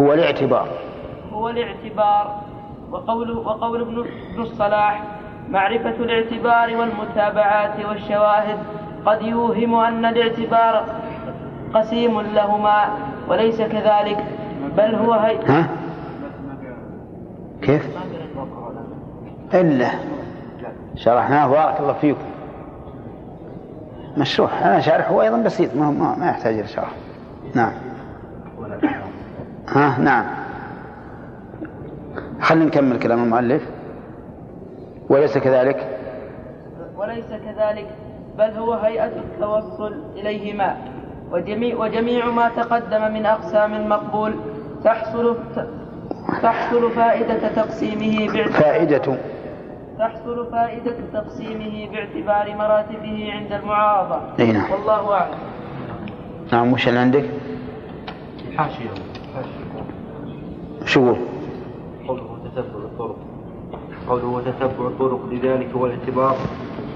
هو الاعتبار. هو الاعتبار. وقول وقول ابن ابن الصلاح معرفة الاعتبار والمتابعات والشواهد. قد يوهم أن الاعتبار قسيم لهما وليس كذلك بل هو هي ها؟ كيف؟ إلا. شرحناه بارك الله فيكم. مشروح. أنا شارحه أيضا بسيط ما, ما, ما يحتاج إلى شرح. نعم. ها نعم. خلينا نكمل كلام المؤلف. وليس كذلك؟ وليس كذلك بل هو هيئة التوصل إليهما. وجميع, وجميع ما تقدم من أقسام المقبول تحصل تحصل فائدة تقسيمه فائدة. تحصل فائدة تقسيمه باعتبار مراتبه عند المعارضة أي نعم. والله أعلم. نعم وش اللي عندك؟ حاشية شو يقول؟ وتتبع الطرق. قوله وتتبع الطرق لذلك والاعتبار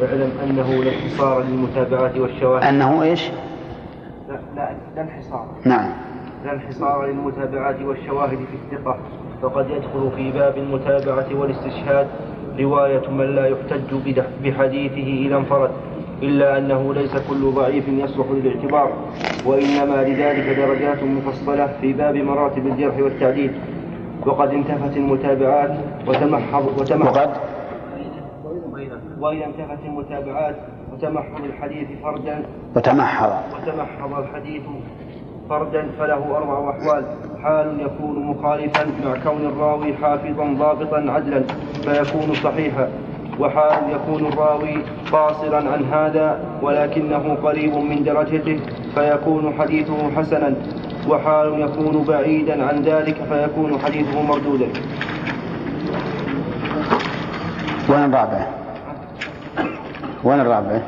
اعلم أنه لا انحصار للمتابعات والشواهد. أنه إيش؟ لا لا لا انحصار. نعم. لا انحصار للمتابعات والشواهد في الثقة. فقد يدخل في باب المتابعة والاستشهاد رواية من لا يحتج بحديثه إذا انفرد إلا أنه ليس كل ضعيف يصلح للاعتبار وإنما لذلك درجات مفصلة في باب مراتب الجرح والتعديل. وقد انتفت المتابعات وتمحض وتمحض وقد؟ وإذا انتفت المتابعات وتمحض الحديث فردا وتمحض. وتمحض الحديث فردا فله أربع أحوال. حال يكون مخالفا مع كون الراوي حافظا ضابطا عدلا فيكون صحيحا. وحال يكون الراوي قاصرا عن هذا ولكنه قريب من درجته فيكون حديثه حسنا. وحال يكون بعيدا عن ذلك فيكون حديثه مردودا. وين الرابع؟ وين الرابع؟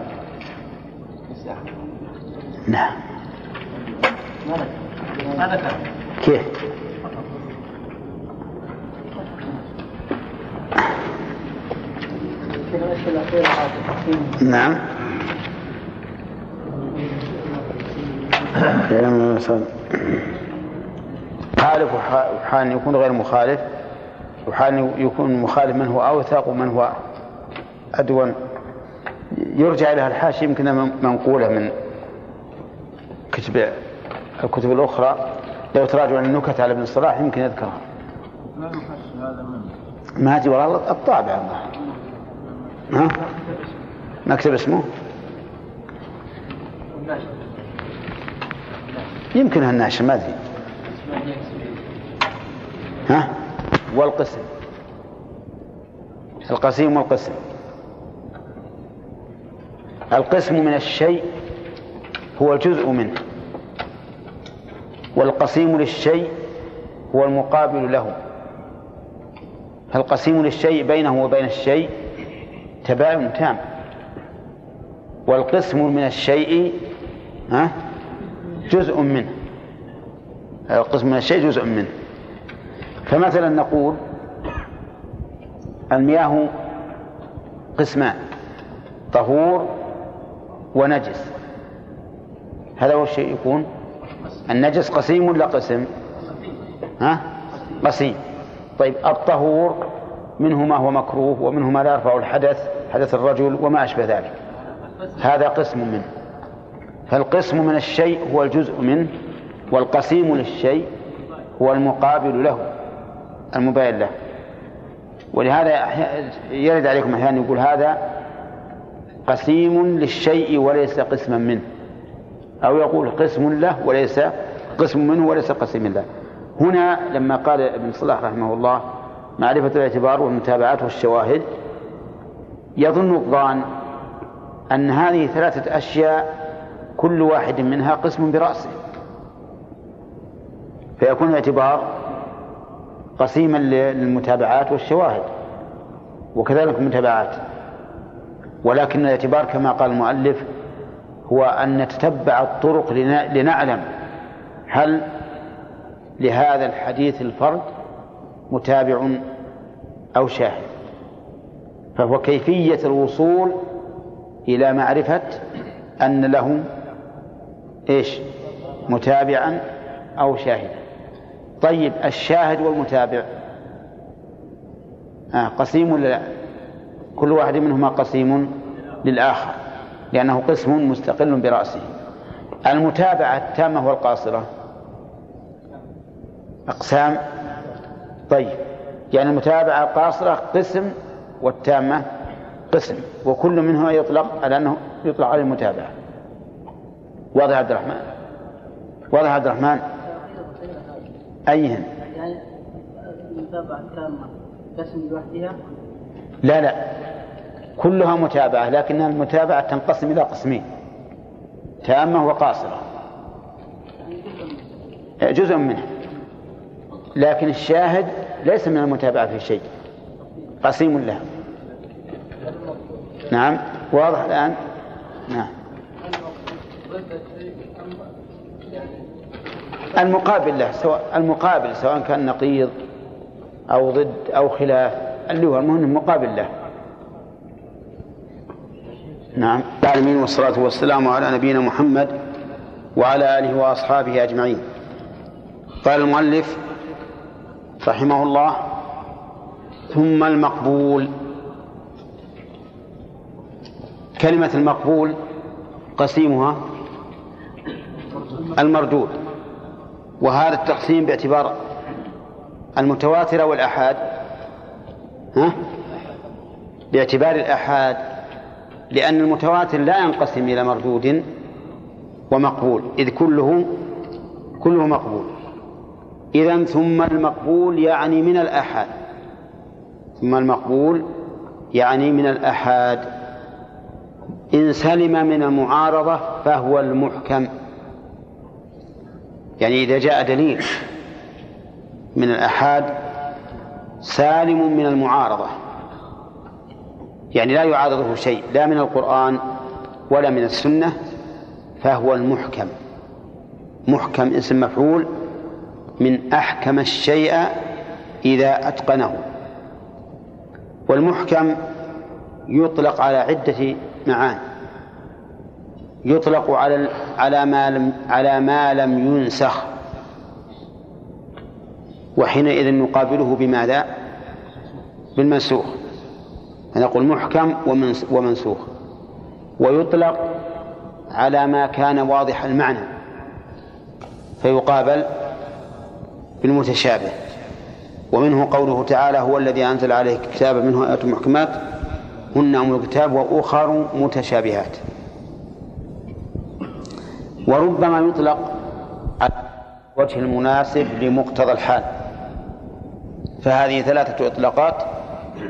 نعم. كيف؟ نعم. خالف وح- وحال يكون غير مخالف. وحال يكون مخالف من هو أوثق ومن هو أدون. يرجع إلى الحاشية يمكن منقولة من كتب الكتب الأخرى لو تراجعوا النكت على ابن الصلاح يمكن يذكرها. ما أدري والله الطابع. الله ها؟ مكتب اسمه؟ يمكن هالناشر ما أدري. ها؟ والقسم. القسيم والقسم. القسم من الشيء هو الجزء منه. والقسيم للشيء هو المقابل له. فالقسيم للشيء بينه وبين الشيء تباين تام. والقسم من الشيء جزء منه. القسم من الشيء جزء منه. فمثلا نقول المياه قسمان طهور ونجس. هذا هو الشيء يكون النجس قسيم ولا قسم؟ ها؟ قسيم. طيب الطهور منه ما هو مكروه ومنه ما لا يرفع الحدث حدث الرجل وما أشبه ذلك. هذا قسم منه. فالقسم من الشيء هو الجزء منه والقسيم للشيء هو المقابل له المباين له. ولهذا يرد عليكم أحيانا يقول هذا قسيم للشيء وليس قسما منه. أو يقول قسم له وليس قسم منه وليس قسم له هنا لما قال ابن صلاح رحمه الله معرفة الاعتبار والمتابعات والشواهد يظن الظان أن هذه ثلاثة أشياء كل واحد منها قسم برأسه. فيكون الاعتبار قسيما للمتابعات والشواهد وكذلك المتابعات. ولكن الاعتبار كما قال المؤلف هو أن نتتبع الطرق لنعلم هل لهذا الحديث الفرد متابع أو شاهد. فهو كيفية الوصول إلى معرفة أن له إيش؟ متابعا أو شاهدا. طيب الشاهد والمتابع. آه قسيم ولا لا؟ كل واحد منهما قسيم للآخر. لأنه قسم مستقل برأسه. المتابعة التامة والقاصرة. أقسام. طيب. يعني المتابعة القاصرة قسم والتامة قسم. وكل منهما يطلق على أنه يطلق على المتابعة. واضح عبد الرحمن؟ واضح عبد الرحمن؟ أيهن. يعني المتابعة التامة قسم لوحدها؟ لا لا. كلها متابعة لكن المتابعة تنقسم إلى قسمين تامة وقاصرة. جزء منها لكن الشاهد ليس من المتابعة في شيء. قسيم لها. نعم واضح الآن؟ نعم. المقابل له سواء المقابل سواء كان نقيض أو ضد أو خلاف اللي هو المهم مقابل له. نعم. العالمين والصلاة والسلام على نبينا محمد وعلى آله وأصحابه أجمعين. قال المؤلف رحمه الله ثم المقبول. كلمة المقبول قسيمها المردود وهذا التقسيم باعتبار المتواتر والآحاد. ها؟ باعتبار الآحاد. لأن المتواتر لا ينقسم إلى مردود ومقبول إذ كله كله مقبول. إذا ثم المقبول يعني من الآحاد. ثم المقبول يعني من الآحاد. إن سلم من المعارضة فهو المحكم. يعني إذا جاء دليل من الآحاد سالم من المعارضة. يعني لا يعارضه شيء لا من القرآن ولا من السنة فهو المحكم. محكم اسم مفعول من أحكم الشيء إذا أتقنه. والمحكم يطلق على عدة معاني. يطلق على على ما لم على ما لم ينسخ. وحينئذ نقابله بماذا؟ بالمنسوخ. نقول محكم ومنسوخ. ويطلق على ما كان واضح المعنى. فيقابل بالمتشابه. ومنه قوله تعالى هو الذي أنزل عليه كتابا منه آيات محكمات هن أم الكتاب وأخر متشابهات. وربما يطلق على وجه المناسب لمقتضى الحال. فهذه ثلاثة إطلاقات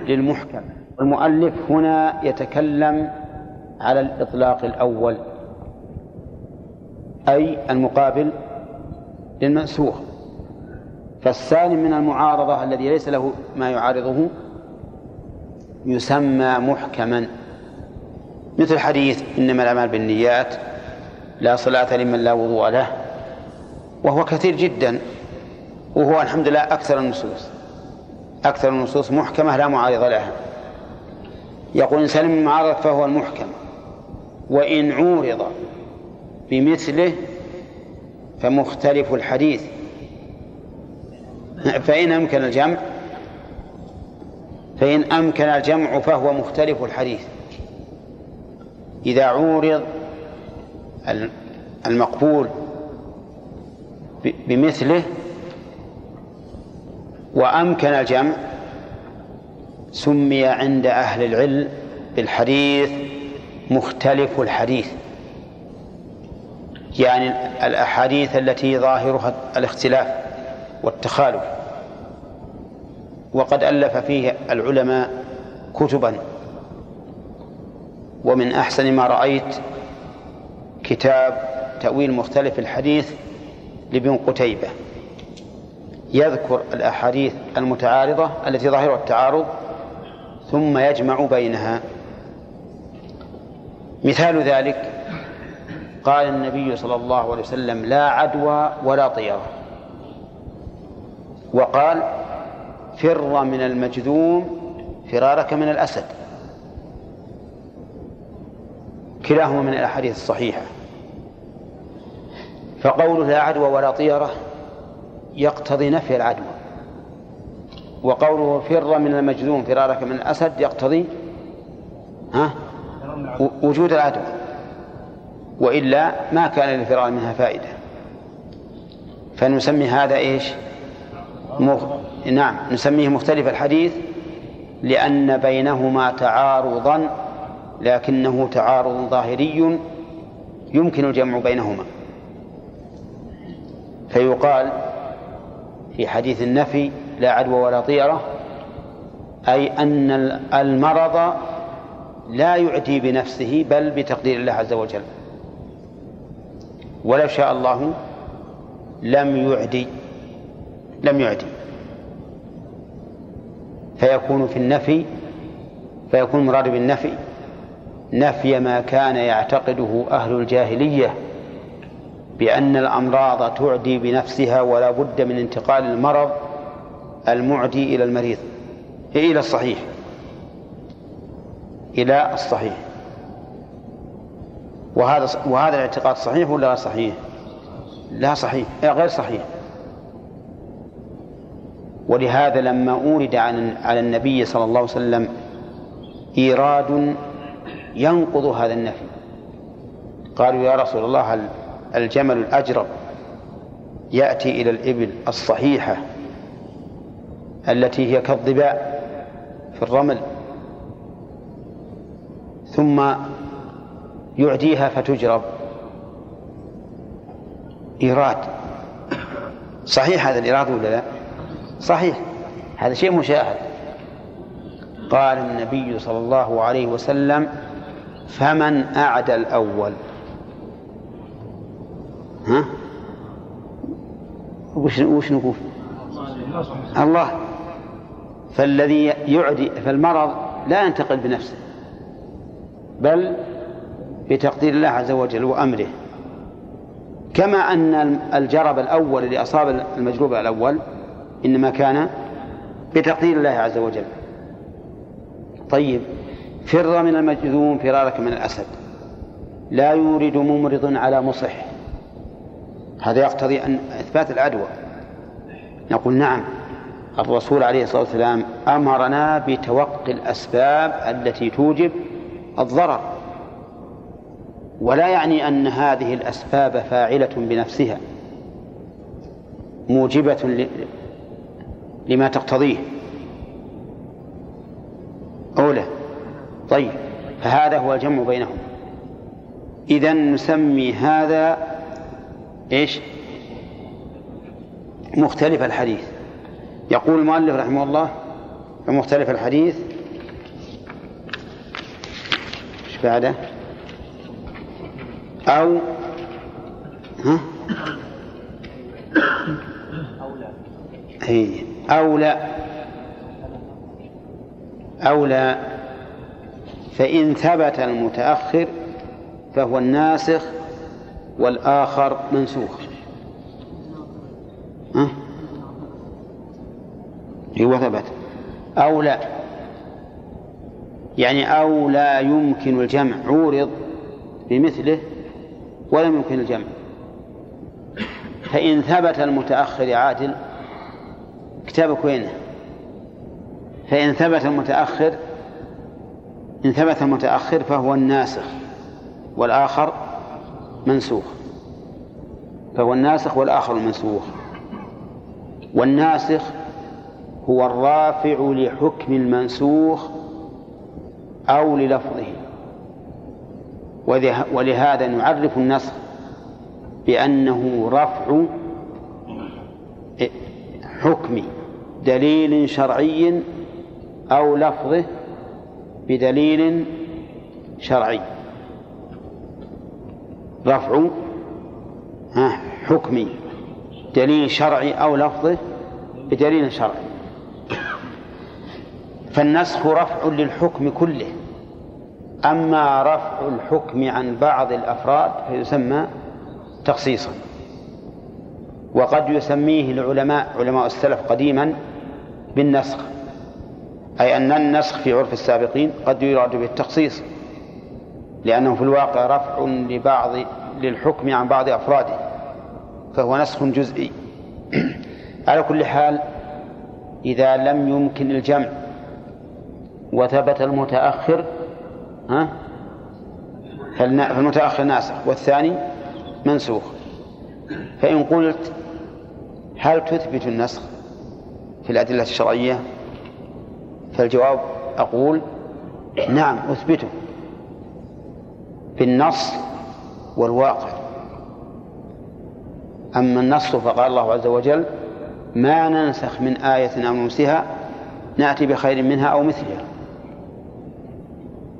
للمحكم. والمؤلف هنا يتكلم على الإطلاق الأول أي المقابل للمنسوخ. فالسالم من المعارضة الذي ليس له ما يعارضه يسمى محكما. مثل حديث إنما الأعمال بالنيات لا صلاة لمن لا وضوء له وهو كثير جدا وهو الحمد لله أكثر النصوص. أكثر النصوص محكمة لا معارض لها. يقول إن سلم المعارض فهو المحكم وإن عورض بمثله فمختلف الحديث. فإن أمكن الجمع فإن أمكن الجمع فهو مختلف الحديث. إذا عورض المقبول بمثله وأمكن الجمع سمي عند أهل العلم بالحديث مختلف الحديث. يعني الأحاديث التي ظاهرها الاختلاف والتخالف. وقد ألف فيه العلماء كتبا. ومن أحسن ما رأيت كتاب تأويل مختلف الحديث لابن قتيبة. يذكر الأحاديث المتعارضة التي ظاهرها التعارض ثم يجمع بينها. مثال ذلك قال النبي صلى الله عليه وسلم لا عدوى ولا طيرة وقال فر من المجذوم فرارك من الأسد. كلاهما من الأحاديث الصحيحة. فقوله لا عدوى ولا طيرة يقتضي نفي العدوى. وقوله فر من المجذوم فرارك من الأسد يقتضي ها؟ وجود العدوى وإلا ما كان للفرار منها فائدة. فنسمي هذا إيش؟ مخ... نعم نسميه مختلف الحديث لأن بينهما تعارضا لكنه تعارض ظاهري يمكن الجمع بينهما. فيقال في حديث النفي لا عدوى ولا طيرة أي أن المرض لا يعدي بنفسه بل بتقدير الله عز وجل. ولو شاء الله لم يعدي لم يعدي. فيكون في النفي فيكون مراد بالنفي. نفي ما كان يعتقده أهل الجاهلية بأن الأمراض تعدي بنفسها ولا بد من انتقال المرض المعدي إلى المريض. إلى الصحيح. إلى الصحيح. وهذا وهذا الاعتقاد صحيح ولا غير صحيح؟ لا صحيح. غير صحيح. ولهذا لما أورد على النبي صلى الله عليه وسلم إيراد ينقض هذا النفي. قالوا يا رسول الله الجمل الأجرب يأتي إلى الإبل الصحيحة. التي هي كالضباء في الرمل. ثم يعديها فتجرب. إيراد. صحيح هذا الإيراد ولا لا؟ صحيح. هذا شيء مشاهد. قال النبي صلى الله عليه وسلم فمن أعدى الأول. ها؟ وش وش نقول؟ الله. فالذي يعدي فالمرض لا ينتقل بنفسه بل بتقدير الله عز وجل وأمره. كما أن الجرب الأول اللي أصاب المجروب الأول إنما كان بتقدير الله عز وجل. طيب فر من المجذوم فرارك من الأسد. لا يورد ممرض على مصح هذا يقتضي أن إثبات العدوى. نقول نعم. الرسول عليه الصلاة والسلام أمرنا بتوقي الأسباب التي توجب الضرر. ولا يعني أن هذه الأسباب فاعلة بنفسها موجبة لما تقتضيه. أولى. طيب فهذا هو الجمع بينهم. إذا نسمي هذا إيش؟ مختلف الحديث. يقول المؤلف رحمه الله في مختلف الحديث. إيش بعده؟ أو ها؟ هي أو لا أو لا فإن ثبت المتأخر فهو الناسخ والآخر منسوخ. ها؟ هو ثبت أو لا. يعني أو لا يمكن الجمع عورض بمثله ولم يمكن الجمع. فإن ثبت المتأخر عادل كتابك وينه فإن ثبت المتأخر إن ثبت المتأخر فهو الناسخ والآخر منسوخ. فهو الناسخ والآخر المنسوخ والناسخ هو الرافع لحكم المنسوخ أو للفظه. ولهذا نعرف النسخ بأنه رفع حكم دليل شرعي أو لفظه بدليل شرعي. رفع حكم دليل شرعي أو لفظه بدليل شرعي. فالنسخ رفع للحكم كله. أما رفع الحكم عن بعض الأفراد فيسمى تخصيصا. وقد يسميه العلماء علماء السلف قديما بالنسخ. أي أن النسخ في عرف السابقين قد يراد به التخصيص لأنه في الواقع رفع لبعض للحكم عن بعض أفراده. فهو نسخ جزئي. على كل حال إذا لم يمكن الجمع وثبت المتأخر ها؟ فالمتأخر ناسخ والثاني منسوخ. فإن قلت هل تثبت النسخ في الأدلة الشرعية؟ فالجواب أقول نعم أثبته بالنص والواقع. أما النص فقال الله عز وجل ما ننسخ من آية أو ننسها نأتي بخير منها أو مثلها.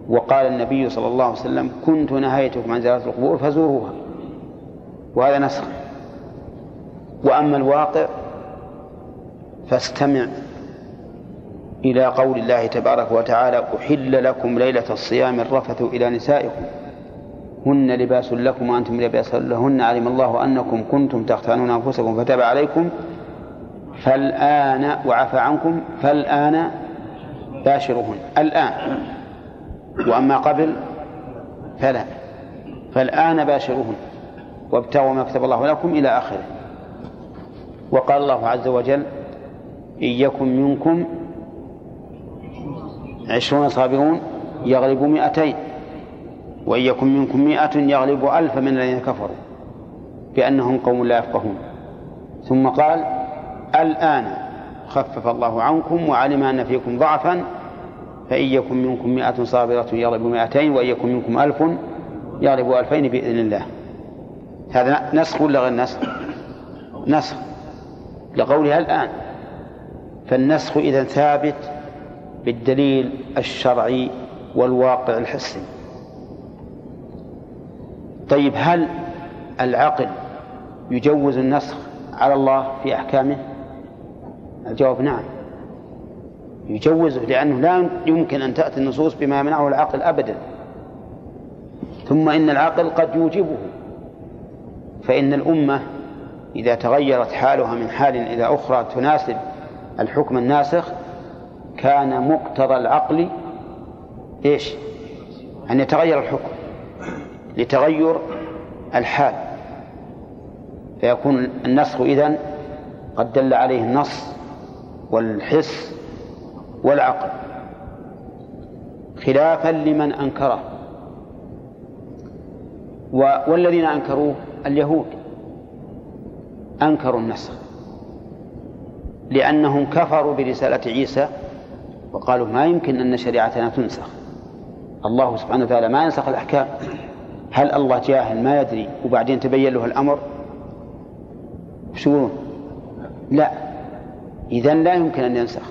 وقال النبي صلى الله عليه وسلم كنت نهيتكم عن زيارة القبور فزوروها. وهذا نسخ. وأما الواقع فاستمع إلى قول الله تبارك وتعالى أحل لكم ليلة الصيام الرفث إلى نسائكم هن لباس لكم وأنتم لباس لهن علم الله أنكم كنتم تختانون أنفسكم فتاب عليكم فالآن وعفى عنكم فالآن باشرهن الآن. وأما قبل فلا. فالآن باشرهن وابتغوا ما كتب الله لكم إلى آخره. وقال الله عز وجل إن يكن منكم عشرون صابرون يغلبوا مئتين وإن يكن منكم مئة يغلب ألف من الذين كفروا بأنهم قوم لا يفقهون. ثم قال الآن خفف الله عنكم وعلم أن فيكم ضعفا فإن يكن منكم مئة صابرة يغلب مئتين وإن يكن منكم ألف يغلب ألفين بإذن الله. هذا نسخ ولا غير نسخ؟ نسخ. لقولها الآن. فالنسخ إذا ثابت بالدليل الشرعي والواقع الحسي. طيب هل العقل يجوز النسخ على الله في أحكامه؟ الجواب نعم. يجوزه لأنه لا يمكن أن تأتي النصوص بما يمنعه العقل أبدا. ثم إن العقل قد يوجبه. فإن الأمة إذا تغيرت حالها من حال إلى أخرى تناسب الحكم الناسخ كان مقتضى العقل إيش؟ أن يتغير الحكم لتغير الحال. فيكون النسخ إذن قد دل عليه النص والحس والعقل خلافا لمن أنكره. والذين أنكروه اليهود. أنكروا النسخ. لأنهم كفروا برسالة عيسى وقالوا ما يمكن أن شريعتنا تنسخ. الله سبحانه وتعالى ما ينسخ الأحكام. هل الله جاهل ما يدري؟ وبعدين تبين له الأمر. شو لا. إذا لا يمكن أن ينسخ.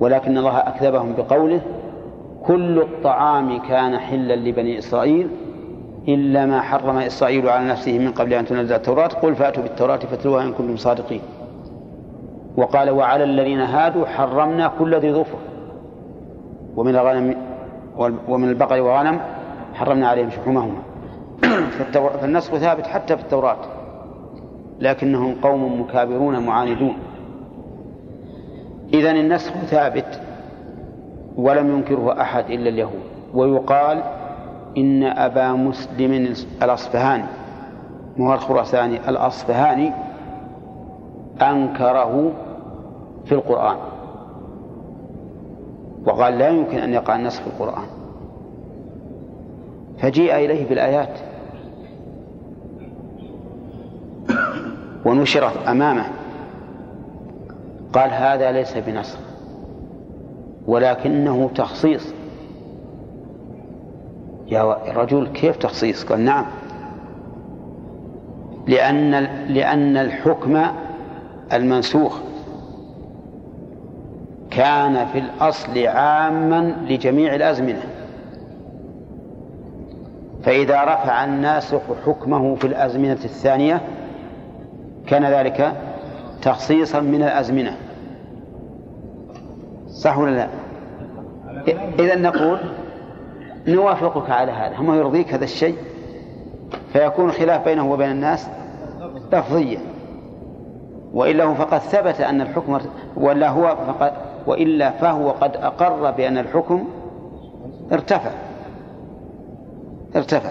ولكن الله أكذبهم بقوله كل الطعام كان حلا لبني إسرائيل إلا ما حرم إسرائيل على نفسه من قبل أن تنزل التوراة. قل فأتوا بالتوراة فاتلوها إن كنتم صادقين. وقال وعلى الذين هادوا حرمنا كل ذي ظفر. ومن الغنم ومن البقر والغنم حرمنا عليهم شحومهما. فالنسخ ثابت حتى في التوراة. لكنهم قوم مكابرون معاندون. إذا النسخ ثابت ولم ينكره أحد إلا اليهود. ويقال إن أبا مسلم الأصفهاني مو الخراساني الأصفهاني أنكره في القرآن. وقال لا يمكن أن يقع النسخ في القرآن. فجيء إليه بالآيات. ونشرت أمامه. قال هذا ليس بنسخ ولكنه تخصيص. يا رجل كيف تخصيص؟ قال نعم. لأن لأن الحكم المنسوخ. كان في الأصل عاما لجميع الأزمنة. فإذا رفع الناسخ حكمه في الأزمنة الثانية كان ذلك تخصيصا من الأزمنة. صح ولا لا؟ إذا نقول نوافقك على هذا. هم يرضيك هذا الشيء؟ فيكون خلاف بينه وبين الناس لفظيا. وإلا هو فقد ثبت أن الحكم ولا هو فقد وإلا فهو قد أقر بأن الحكم ارتفع. ارتفع.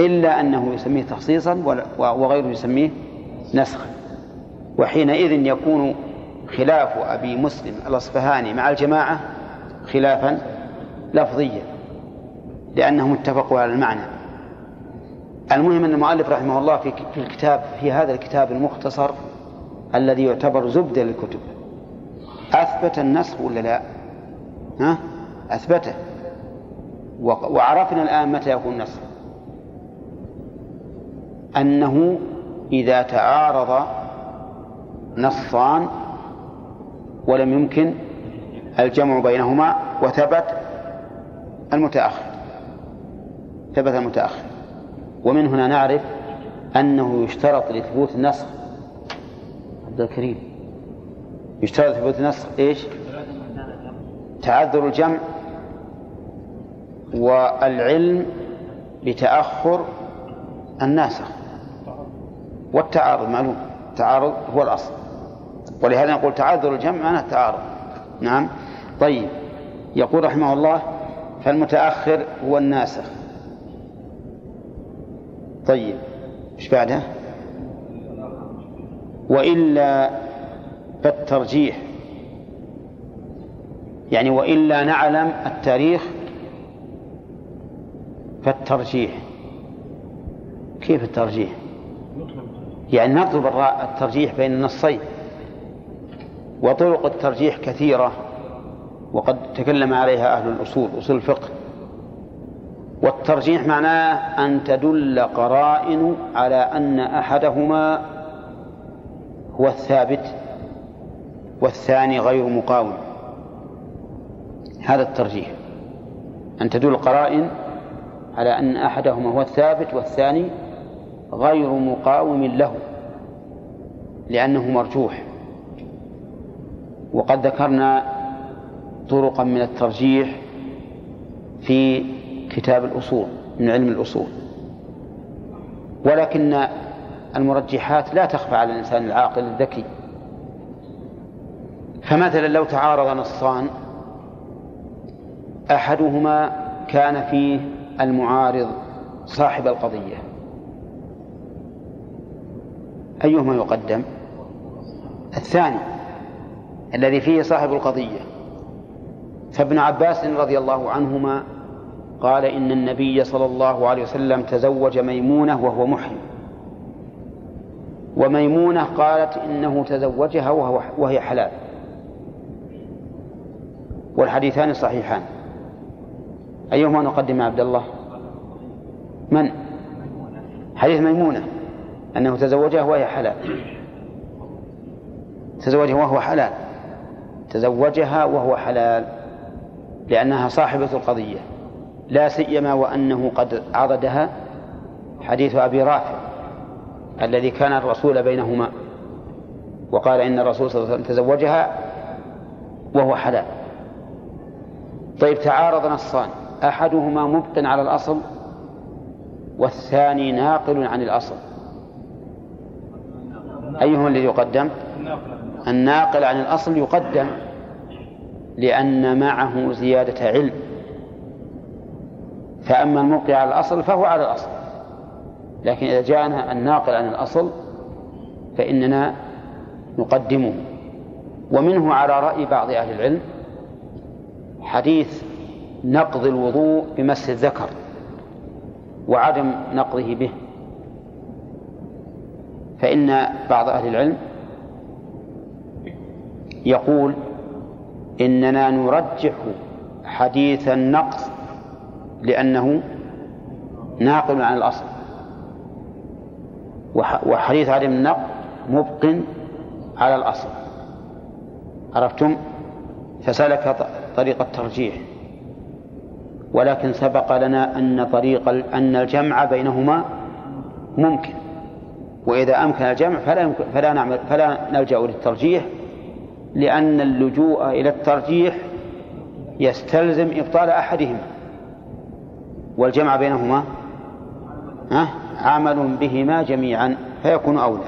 إلا أنه يسميه تخصيصا وغيره يسميه نسخا. وحينئذ يكون خلاف أبي مسلم الأصفهاني مع الجماعة خلافا لفظيا لأنهم اتفقوا على المعنى المهم أن المؤلف رحمه الله في الكتاب في هذا الكتاب المختصر الذي يعتبر زبدة للكتب أثبت النسخ ولا لا؟ ها؟ أثبته وعرفنا الآن متى يكون النسخ أنه إذا تعارض نصان ولم يمكن الجمع بينهما وثبت المتأخر ثبت المتأخر. ومن هنا نعرف أنه يشترط لثبوت النسخ. عبد الكريم. يشترط لثبوت النسخ إيش؟ تعذر الجمع والعلم بتأخر الناسخ والتعارض معلوم. التعارض هو الأصل. ولهذا نقول تعذر الجمع معناه التعارض نعم. طيب. يقول رحمه الله فالمتأخر هو الناسخ. طيب. إيش بعده؟ وإلا فالترجيح يعني وإلا نعلم التاريخ فالترجيح. كيف الترجيح؟ يعني نطلب الترجيح بين النصين. وطرق الترجيح كثيرة وقد تكلم عليها أهل الأصول أصول الفقه. والترجيح معناه أن تدل قرائن على أن أحدهما هو الثابت والثاني غير مقاوم. هذا الترجيح. أن تدل قرائن على أن أحدهما هو الثابت والثاني غير مقاوم له لأنه مرجوح. وقد ذكرنا طرقا من الترجيح في كتاب الأصول من علم الأصول. ولكن المرجحات لا تخفى على الإنسان العاقل الذكي. فمثلا لو تعارض نصان أحدهما كان فيه المعارض صاحب القضية. أيهما يقدم؟ الثاني. الذي فيه صاحب القضية. فابن عباس رضي الله عنهما قال إن النبي صلى الله عليه وسلم تزوج ميمونة وهو محرم. وميمونة قالت إنه تزوجها وهي حلال. والحديثان صحيحان. أيهما نقدم يا عبد الله؟ من؟ حديث ميمونة. أنه تزوجها وهي حلال. تزوجها وهو حلال. تزوجها وهو حلال لأنها صاحبة القضية لا سيما وأنه قد عضدها حديث أبي رافع الذي كان الرسول بينهما وقال إن الرسول صلى الله عليه وسلم تزوجها وهو حلال. طيب تعارض نصان أحدهما مبق على الأصل والثاني ناقل عن الأصل. أيهما الذي يقدم؟ الناقل عن الأصل يقدم. لأن معه زيادة علم. فأما المبقي على الأصل فهو على الأصل. لكن إذا جاءنا الناقل عن الأصل فإننا نقدمه. ومنه على رأي بعض أهل العلم حديث نقض الوضوء بمس الذكر وعدم نقضه به. فإن بعض أهل العلم يقول إننا نرجح حديث النقض لأنه ناقل عن الأصل. وحديث عدم النقض مبق على الأصل. عرفتم؟ فسلك طريق الترجيح. ولكن سبق لنا أن طريق أن الجمع بينهما ممكن. وإذا أمكن الجمع فلا فلا نعمل فلا نلجأ للترجيح لأن اللجوء إلى الترجيح يستلزم إبطال أحدهما والجمع بينهما عمل بهما جميعا فيكون أولى.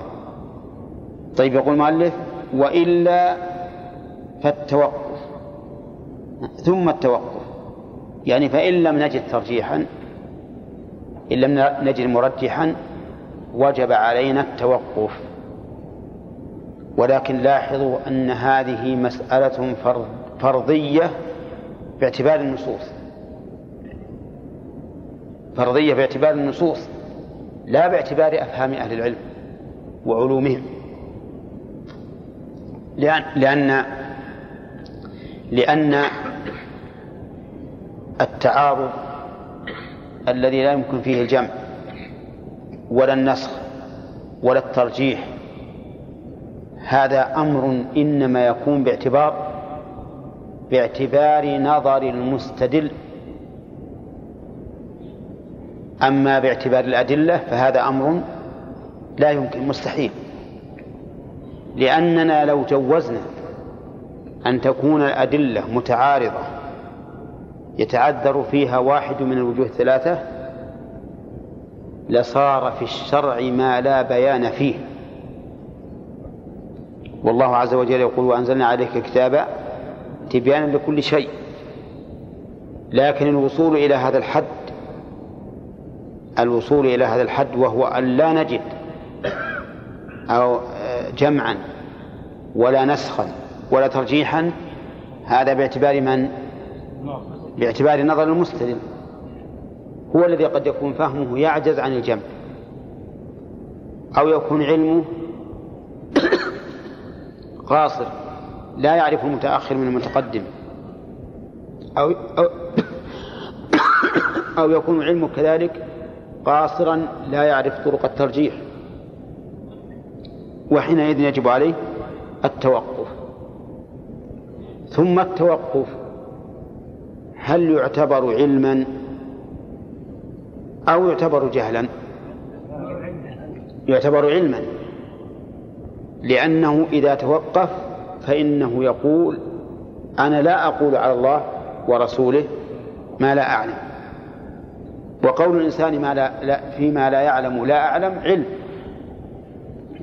طيب يقول المؤلف وإلا فالتوقف. ثم التوقف. يعني فإن لم نجد ترجيحا إن لم نجد مرجحا وجب علينا التوقف. ولكن لاحظوا أن هذه مسألة فرض فرضية باعتبار النصوص. فرضية باعتبار النصوص لا باعتبار أفهام أهل العلم وعلومهم. لأن لأن لأن التعارض الذي لا يمكن فيه الجمع ولا النسخ ولا الترجيح هذا أمر إنما يكون باعتبار باعتبار نظر المستدل. أما باعتبار الأدلة فهذا أمر لا يمكن مستحيل. لأننا لو جوزنا أن تكون الأدلة متعارضة يتعذر فيها واحد من الوجوه الثلاثة لصار في الشرع ما لا بيان فيه. والله عز وجل يقول وأنزلنا عليك كتابا تبيانا لكل شيء لكن الوصول إلى هذا الحد الوصول إلى هذا الحد وهو أن لا نجد أو جمعا ولا نسخا ولا ترجيحا هذا باعتبار من؟ باعتبار نظر المستدل هو الذي قد يكون فهمه يعجز عن الجمع أو يكون علمه قاصر لا يعرف المتأخر من المتقدم. أو أو, أو يكون علمه كذلك قاصرا لا يعرف طرق الترجيح. وحينئذ يجب عليه التوقف. ثم التوقف. هل يعتبر علما أو يعتبر جهلا؟ يعتبر علما. لأنه إذا توقف فإنه يقول أنا لا أقول على الله ورسوله ما لا أعلم. وقول الإنسان ما لا, لا فيما لا يعلم لا أعلم علم.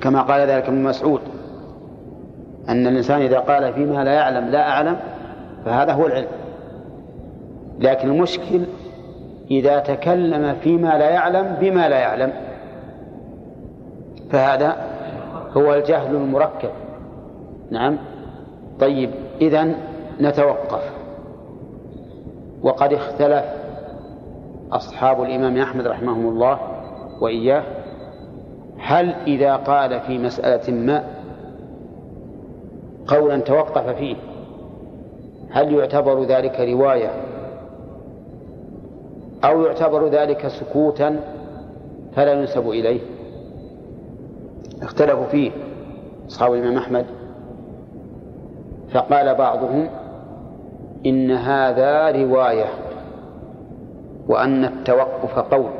كما قال ذلك ابن مسعود أن الإنسان إذا قال فيما لا يعلم لا أعلم فهذا هو العلم. لكن المشكل إذا تكلم فيما لا يعلم بما لا يعلم. فهذا هو الجهل المركب. نعم. طيب إذا نتوقف. وقد اختلف أصحاب الإمام أحمد رحمهم الله وإياه. هل إذا قال في مسألة ما قولا توقف فيه هل يعتبر ذلك رواية أو يعتبر ذلك سكوتا؟ فلا ينسب إليه. اختلفوا فيه أصحاب الإمام أحمد فقال بعضهم إن هذا رواية وأن التوقف قول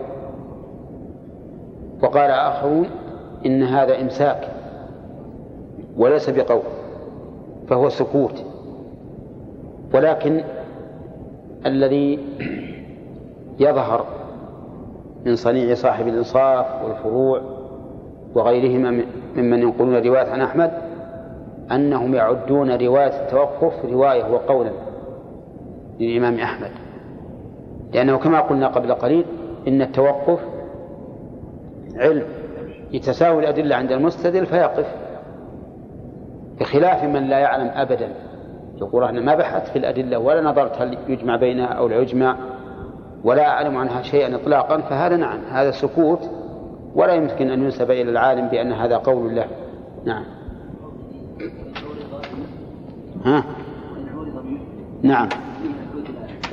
وقال آخرون إن هذا إمساك وليس بقول فهو سكوت ولكن الذي يظهر من صنيع صاحب الإنصاف والفروع وغيرهما ممن ينقلون رواية عن أحمد أنهم يعدون رواية التوقف رواية وقولا للإمام أحمد. لأنه كما قلنا قبل قليل إن التوقف علم يتساوي الأدلة عند المستدل فيقف بخلاف من لا يعلم أبدا. يقول أنا ما بحثت في الأدلة ولا نظرت هل يجمع بينها أو لا يجمع ولا أعلم عنها شيئا إطلاقا فهذا نعم هذا سكوت ولا يمكن أن ينسب إلى العالم بأن هذا قول له. نعم. ها؟ نعم.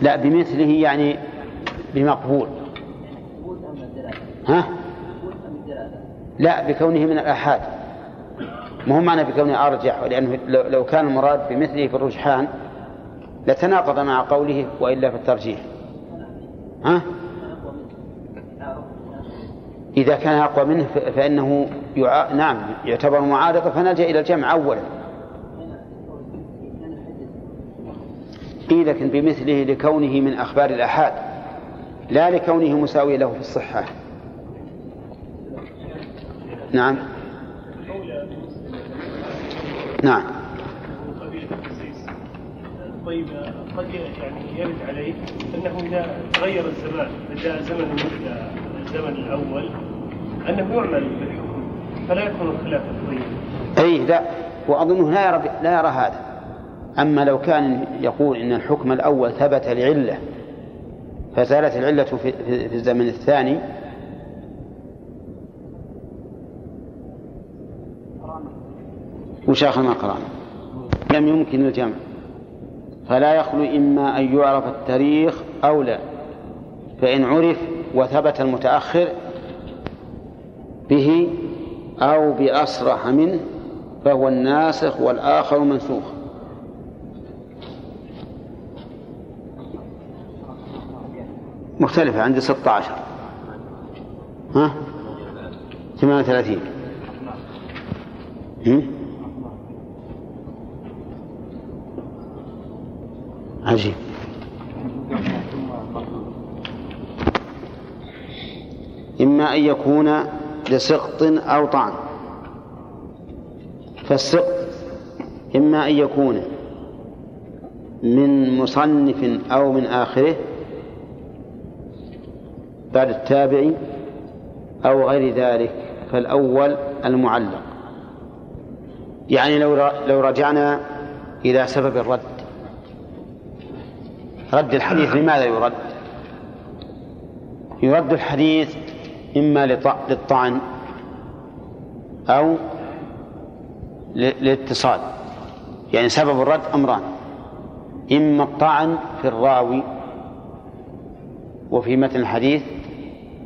لا بمثله يعني بمقبول. ها؟ لا بكونه من الآحاد. مو معنى بكونه أرجح؟ لأنه لو كان المراد بمثله في الرجحان لتناقض مع قوله وإلا في الترجيح. ها؟ إذا كان أقوى منه فإنه يع... نعم يعتبر معارضة فنلجأ إلى الجمع أولا. إيه لكن بمثله لكونه من أخبار الآحاد لا لكونه مساوي له في الصحة. نعم. نعم. طيب قد يعني يرد عليه أنه إذا تغير الزمان جاء زمن الزمن الأول أنه يعمل بالحكم فلا يكون الخلاف الطيب. أي لا. وأظنه لا يرى لا يرى هذا. أما لو كان يقول إن الحكم الأول ثبت لعلة فزالت العلة في, الزمن الثاني. وش آخر ما قرأنا لم يمكن الجمع. فلا يخلو إما أن يعرف التاريخ أو لا. فإن عرف وثبت المتأخر به أو بأصرح منه فهو الناسخ والآخر منسوخ. مختلفة عندي 16 ها؟ 38 عجيب. إما أن يكون لسقط أو طعن. فالسقط إما أن يكون من مصنف أو من آخره بعد التابع أو غير ذلك فالأول المعلق. يعني لو لو رجعنا إلى سبب الرد. رد الحديث لماذا يرد؟ يرد الحديث إما للطعن أو للاتصال. يعني سبب الرد أمران. إما الطعن في الراوي وفي متن الحديث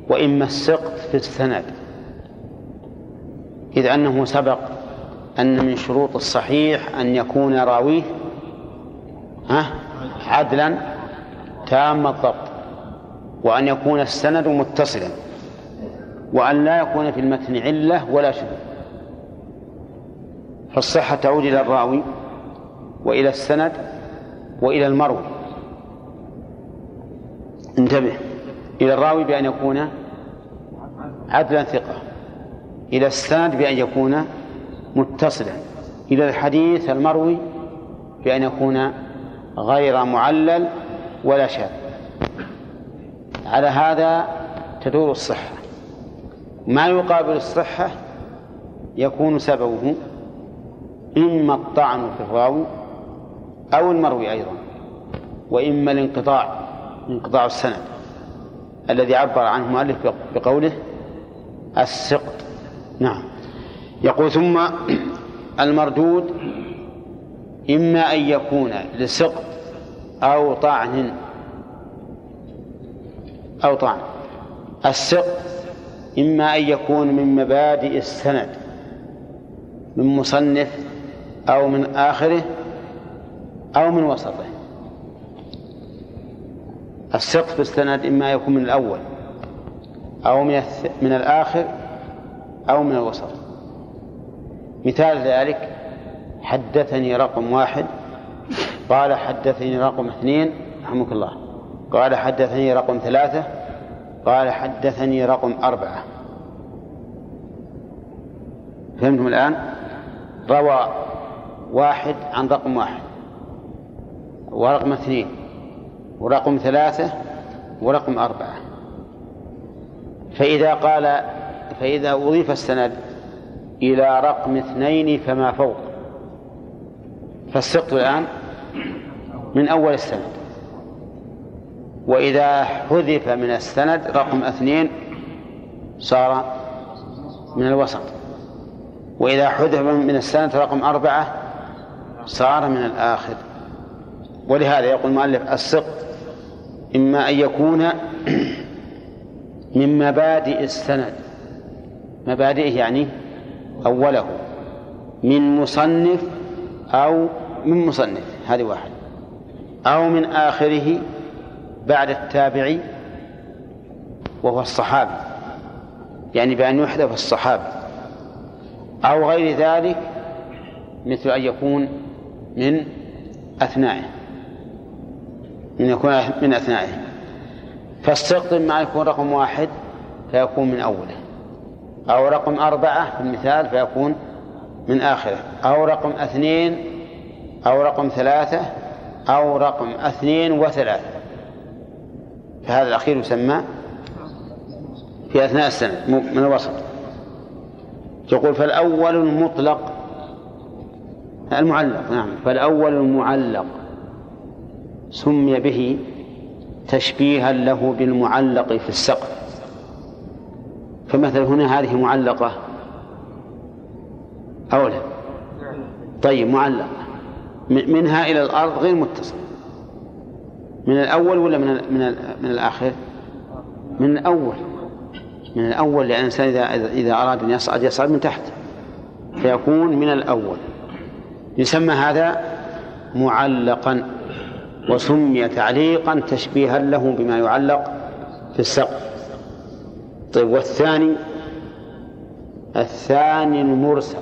وإما السقط في السند. إذ أنه سبق أن من شروط الصحيح أن يكون راويه عدلا تام الضبط وأن يكون السند متصلا. وأن لا يكون في المتن علة ولا شذوذ فالصحة تعود إلى الراوي وإلى السند وإلى المروي. انتبه. إلى الراوي بأن يكون عدلا ثقة. إلى السند بأن يكون متصلا. إلى الحديث المروي بأن يكون غير معلل ولا شاذ. على هذا تدور الصحة. ما يقابل الصحة يكون سببه إما الطعن في الراوي أو المروي أيضا وإما الانقطاع انقطاع السند الذي عبر عنه المؤلف بقوله السقط. نعم. يقول ثم المردود إما أن يكون لسقط أو طعن أو طعن. السقط إما أن يكون من مبادئ السند من مصنف أو من آخره أو من وسطه. السقط في السند إما يكون من الأول أو من من الآخر أو من الوسط. مثال ذلك حدثني رقم واحد قال حدثني رقم اثنين رحمك الله قال حدثني رقم ثلاثة قال حدثني رقم أربعة. فهمتم الآن؟ روى واحد عن رقم واحد. ورقم اثنين ورقم ثلاثة ورقم أربعة. فإذا قال فإذا أضيف السند إلى رقم اثنين فما فوق. فالسقط الآن من أول السند. وإذا حذف من السند رقم اثنين صار من الوسط. وإذا حذف من السند رقم أربعة صار من الآخر. ولهذا يقول المؤلف السقط إما أن يكون من مبادئ السند. مبادئه يعني أوله. من مصنف أو من مصنف. هذه واحد. أو من آخره بعد التابعي وهو الصحابي. يعني بأن يحذف الصحابي. أو غير ذلك مثل أن يكون من أثنائه. من يكون من أثنائه. فالسقط إما أن يكون رقم واحد فيكون من أوله. أو رقم أربعة في المثال فيكون من آخره. أو رقم اثنين أو رقم ثلاثة أو رقم اثنين وثلاثة. فهذا الأخير يسمى في أثناء السنة من الوسط. يقول فالأول المطلق المعلق نعم فالأول المعلق سمي به تشبيها له بالمعلق في السقف. فمثلا هنا هذه معلقة أو لا؟ طيب معلقة منها إلى الأرض غير متصل. من الأول ولا من من من الآخر؟ من الأول. من الأول لأن الإنسان إذا إذا أراد أن يصعد يصعد من تحت. فيكون من الأول. يسمى هذا معلقا وسمي تعليقا تشبيها له بما يعلق في السقف. طيب والثاني؟ الثاني المرسل.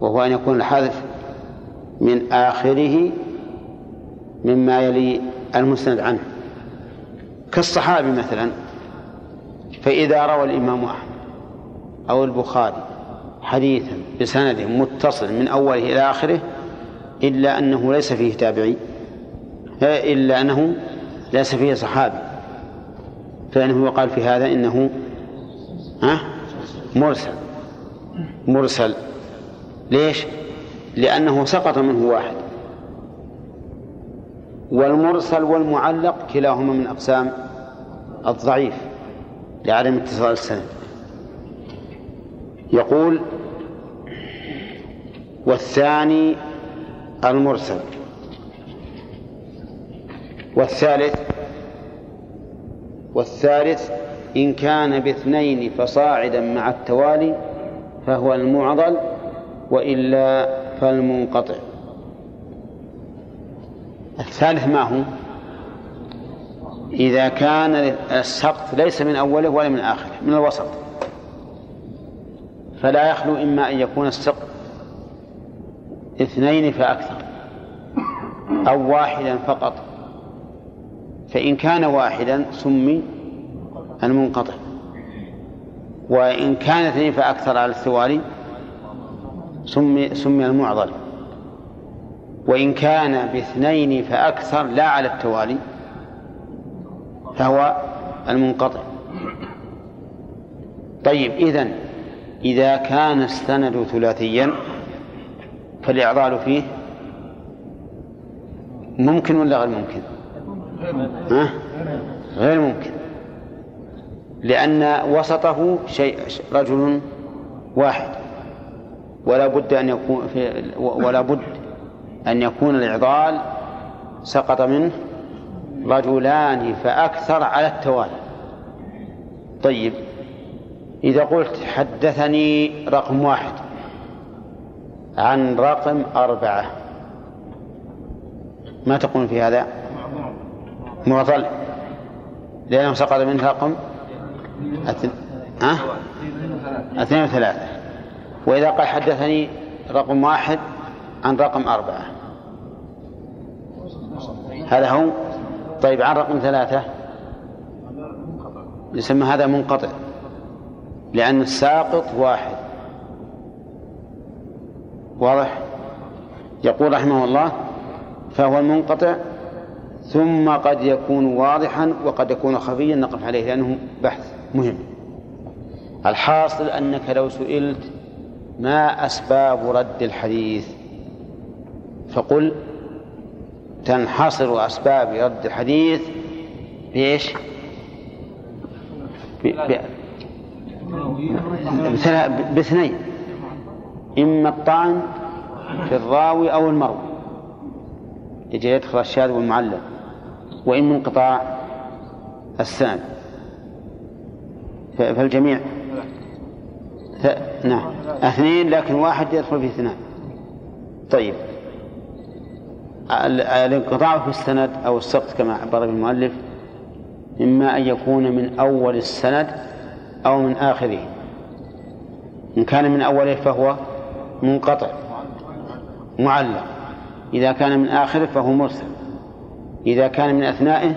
وهو أن يكون الحذف من آخره مما يلي المسند عنه. كالصحابي مثلا فإذا روى الإمام أحمد أو البخاري حديثا بسند متصل من أوله إلى آخره إلا أنه ليس فيه تابعي إلا أنه ليس فيه صحابي. فإنه يقال في هذا إنه ها؟ مرسل. مرسل. ليش؟ لأنه سقط منه واحد. والمرسل والمعلق كلاهما من أقسام الضعيف لعدم اتصال السند. يقول والثاني المرسل. والثالث والثالث إن كان باثنين فصاعدا مع التوالي فهو المعضل وإلا فالمنقطع. الثالث ما هو؟ إذا كان السقط ليس من أوله ولا من آخره من الوسط. فلا يخلو إما أن يكون السقط اثنين فأكثر أو واحدا فقط. فإن كان واحدا سمي المنقطع. وإن كان اثنين فأكثر على الثوالي سمي سمي المعضل. وإن كان باثنين فأكثر لا على التوالي فهو المنقطع طيب إذن إذا كان السند ثلاثيا فالإعضال فيه ممكن ولا غير ممكن؟ ها؟ غير ممكن لأن وسطه شيء رجل واحد ولا بد أن يكون في ولا بد أن يكون الإعضال سقط منه رجلان فأكثر على التوالي. طيب إذا قلت حدثني رقم واحد عن رقم أربعة ما تقول في هذا؟ معضل لأنه سقط منه رقم؟ اثنين وثلاثة. وإذا قال حدثني رقم واحد عن رقم أربعة هذا هو؟ طيب عن رقم ثلاثة. يسمى هذا منقطع لأن الساقط واحد. واضح؟ يقول رحمه الله فهو المنقطع ثم قد يكون واضحا وقد يكون خفيا نقف عليه لأنه بحث مهم. الحاصل أنك لو سئلت ما أسباب رد الحديث فقل تنحصر أسباب رد الحديث بإيش؟ باثنين. إما الطعن في الراوي أو المروي. يجي يدخل الشاذ والمعلم. وإما انقطاع السند. فالجميع. ف... نعم. اثنين لكن واحد يدخل في اثنان. طيب. الانقطاع في السند أو السقط كما عبر المؤلف إما أن يكون من أول السند أو من آخره. إن كان من أوله فهو منقطع معلق. إذا كان من آخره فهو مرسل. إذا كان من أثنائه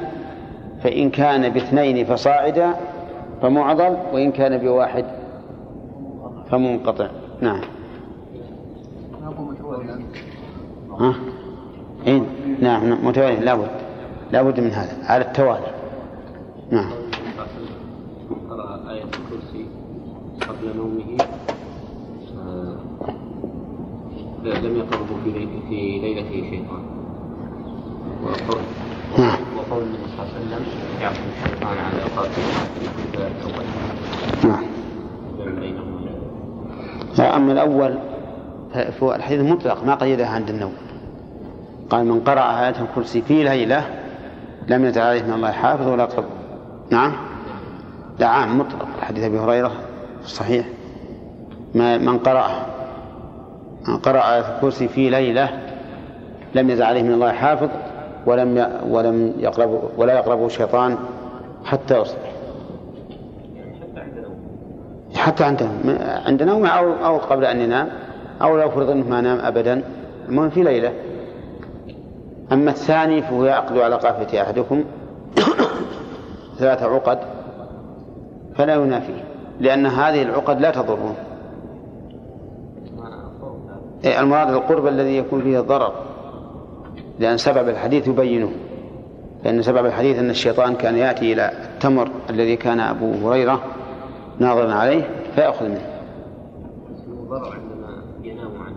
فإن كان باثنين فصاعدا فمعضل وإن كان بواحد فمنقطع. نعم. ها؟ إيه؟ نعم نعم متوالي. لابد لابد من هذا على التوالي. نعم. قرأ آية الكرسي قبل نومه. آه، لم يقربه في في ليلته شيطان. وقول نعم. وقول النبي صلى الله عليه وسلم يعقل الشيطان على قاتل في الأول نعم. بينهما. أما الأول فهو الحديث مطلق ما قيدها عند النوم. قال من قرأ آية الكرسي في ليلة لم يزل عليه من الله حافظ ولا يقرب نعم. عام مطلق. حديث أبي هريرة في الصحيح. ما من قرأ من قرأ آية الكرسي في ليلة لم يزل عليه من الله حافظ ولم. ولم يقرب ولا يقربه شيطان حتى يصبح. حتى عند عند نومه أو أو قبل أن ينام أو لو فرض أنه ما نام أبدا. المهم في ليلة. أما الثاني فهو يعقد على قافية أحدكم ثلاث عقد فلا ينافيه لأن هذه العقد لا تضره. إيه، المراد القرب الذي يكون فيه الضرر لأن سبب الحديث يبينه لأن سبب الحديث أن الشيطان كان يأتي إلى التمر الذي كان أبو هريرة ناظرا عليه فيأخذ منه الضرر عندما ينام عن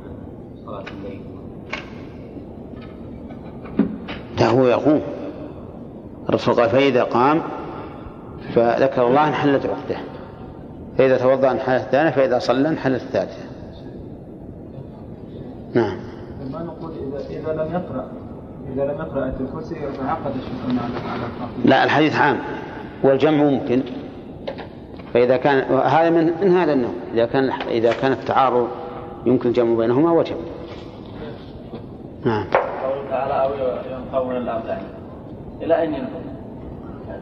صلاة الليل لا هو يقوم. الرسول قال فإذا قام فذكر الله انحلت عقده. فإذا توضأ انحلت الثانية فإذا صلى انحلت الثالثة. نعم. ما نقول اذا إذا لم يقرا إذا لم يقرأ آية الكرسي يتعقد الشيطان على لا الحديث عام. والجمع ممكن. فإذا كان هذا من من هذا النوع. إذا كان إذا كان التعارض يمكن الجمع بينهما وجب. نعم. تعالى أو ينقون الابدان إلى أين ينقون؟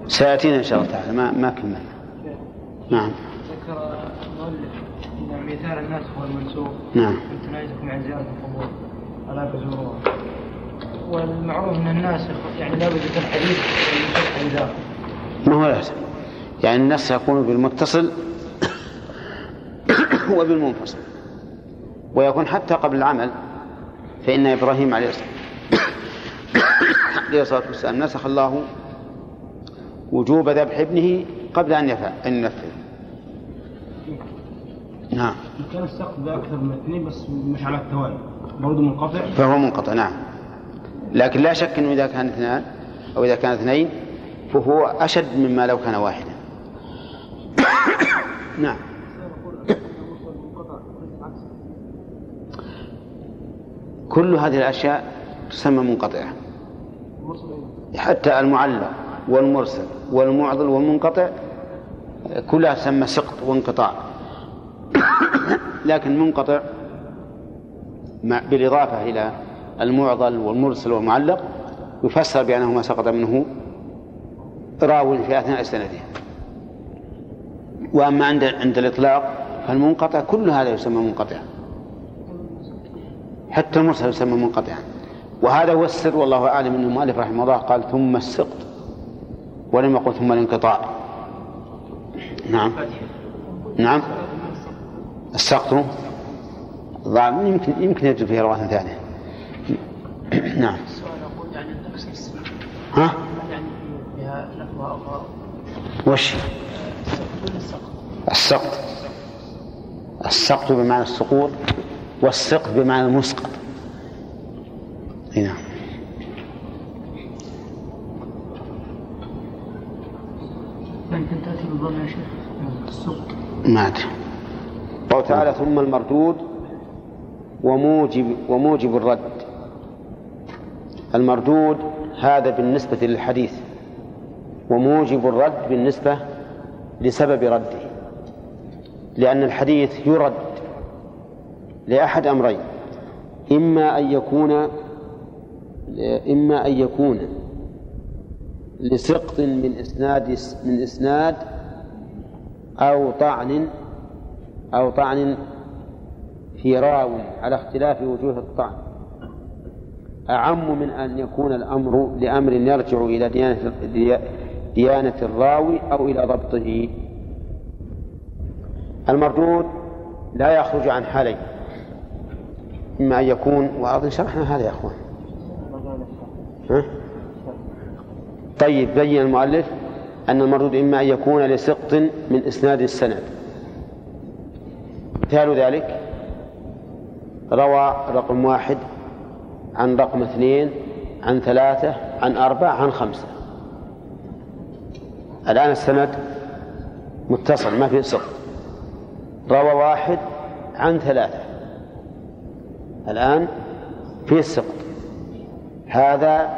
سيأتينا إن شاء الله تعالى. ما ما كملنا. نعم. ذكر المؤلف إن مثال الناس هو المنسوخ. نعم. نعيزكم عن زيارة القبور ألا تزوروها والمعروف أن الناس يعني لابد يكون حديث والمنسوخ حديث ما هو لازم يعني النص يكون بالمتصل وبالمنفصل. ويكون حتى قبل العمل فإن إبراهيم عليه الصلاة عليه الصلاة والسلام. نسخ الله وجوب ذبح ابنه قبل أن يفعل أن ينفذ. نعم. كان السقف ده أكثر من اثنين بس مش على التوالي. برضه منقطع؟ فهو منقطع نعم. لكن لا شك أنه إذا كان اثنان أو إذا كان اثنين فهو أشد مما لو كان واحدا. نعم. كل هذه الأشياء تسمى منقطعة. حتى المعلق والمرسل والمعضل والمنقطع كلها تسمى سقط وانقطاع. لكن منقطع بالإضافة إلى المعضل والمرسل والمعلق يفسر بأنه ما سقط منه راو في أثناء سنده. وأما عند عند الإطلاق فالمنقطع كل هذا يسمى منقطع. حتى المرسل يسمى منقطعا. وهذا هو السر والله أعلم أن المؤلف رحمه الله قال ثم السقط ولم يقل ثم الانقطاع. نعم. نعم. السقط ضعف يمكن يمكن يجد فيه رواية ثانية. نعم. ها؟ وش؟ السقط. السقط بمعنى السقوط والسقط بمعنى المسقط. نعم ممكن تأتي بالضم يا شيخ؟ السقط ما أدري. قال تعالى ثم المردود وموجب وموجب الرد. المردود هذا بالنسبة للحديث وموجب الرد بالنسبة لسبب رده لأن الحديث يرد لأحد أمرين إما أن يكون إما أن يكون لسقط من إسناد من إسناد أو طعن أو طعن في راو على اختلاف وجوه الطعن. أعم من أن يكون الأمر لأمر يرجع إلى ديانة ديانة الراوي أو إلى ضبطه. المردود لا يخرج عن حالين إما أن يكون وأظن شرحنا هذا يا أخوان. ها؟ طيب بين المؤلف أن المردود إما أن يكون لسقط من إسناد السند. مثال ذلك؟ روى رقم واحد عن رقم اثنين عن ثلاثة عن أربعة عن خمسة. الآن السند متصل ما في سقط روى واحد عن ثلاثة. الآن في السقط هذا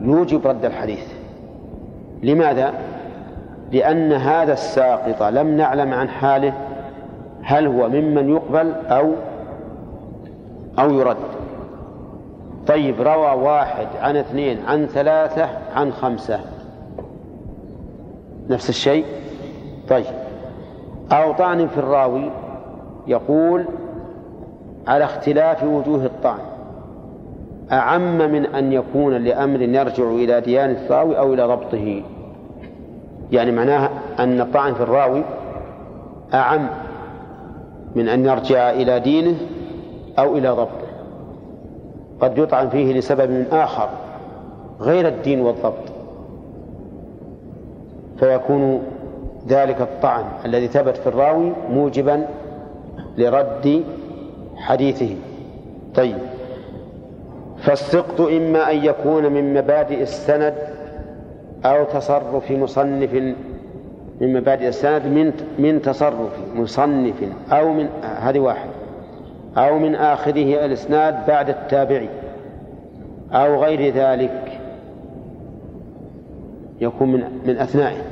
يوجب رد الحديث. لماذا؟ لأن هذا الساقط لم نعلم عن حاله هل هو ممن يقبل أو أو يرد. طيب روى واحد عن اثنين عن ثلاثة عن خمسة. نفس الشيء؟ طيب. أو طعن في الراوي يقول على اختلاف وجوه الطعن. أعم من أن يكون لأمر يرجع إلى ديانة الراوي أو إلى ضبطه يعني معناها أن الطعن في الراوي أعم من أن يرجع إلى دينه أو إلى ضبطه قد يطعن فيه لسبب آخر غير الدين والضبط. فيكون ذلك الطعن الذي ثبت في الراوي موجبا لرد حديثه. طيب. فالسقط إما أن يكون من مبادئ السند أو تصرف مصنف من مبادئ السند من من تصرف مصنف أو من هذه واحد. أو من آخره الإسناد بعد التابعي أو غير ذلك. يكون من من أثنائه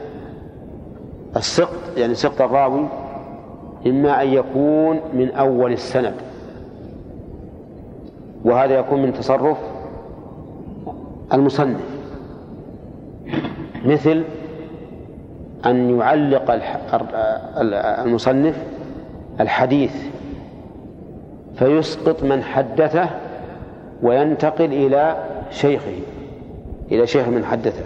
السقط يعني سقط الراوي إما أن يكون من أول السند. وهذا يكون من تصرف المصنف. مثل أن يعلق المصنف الحديث فيسقط من حدثه وينتقل إلى شيخه إلى شيخ من حدثه.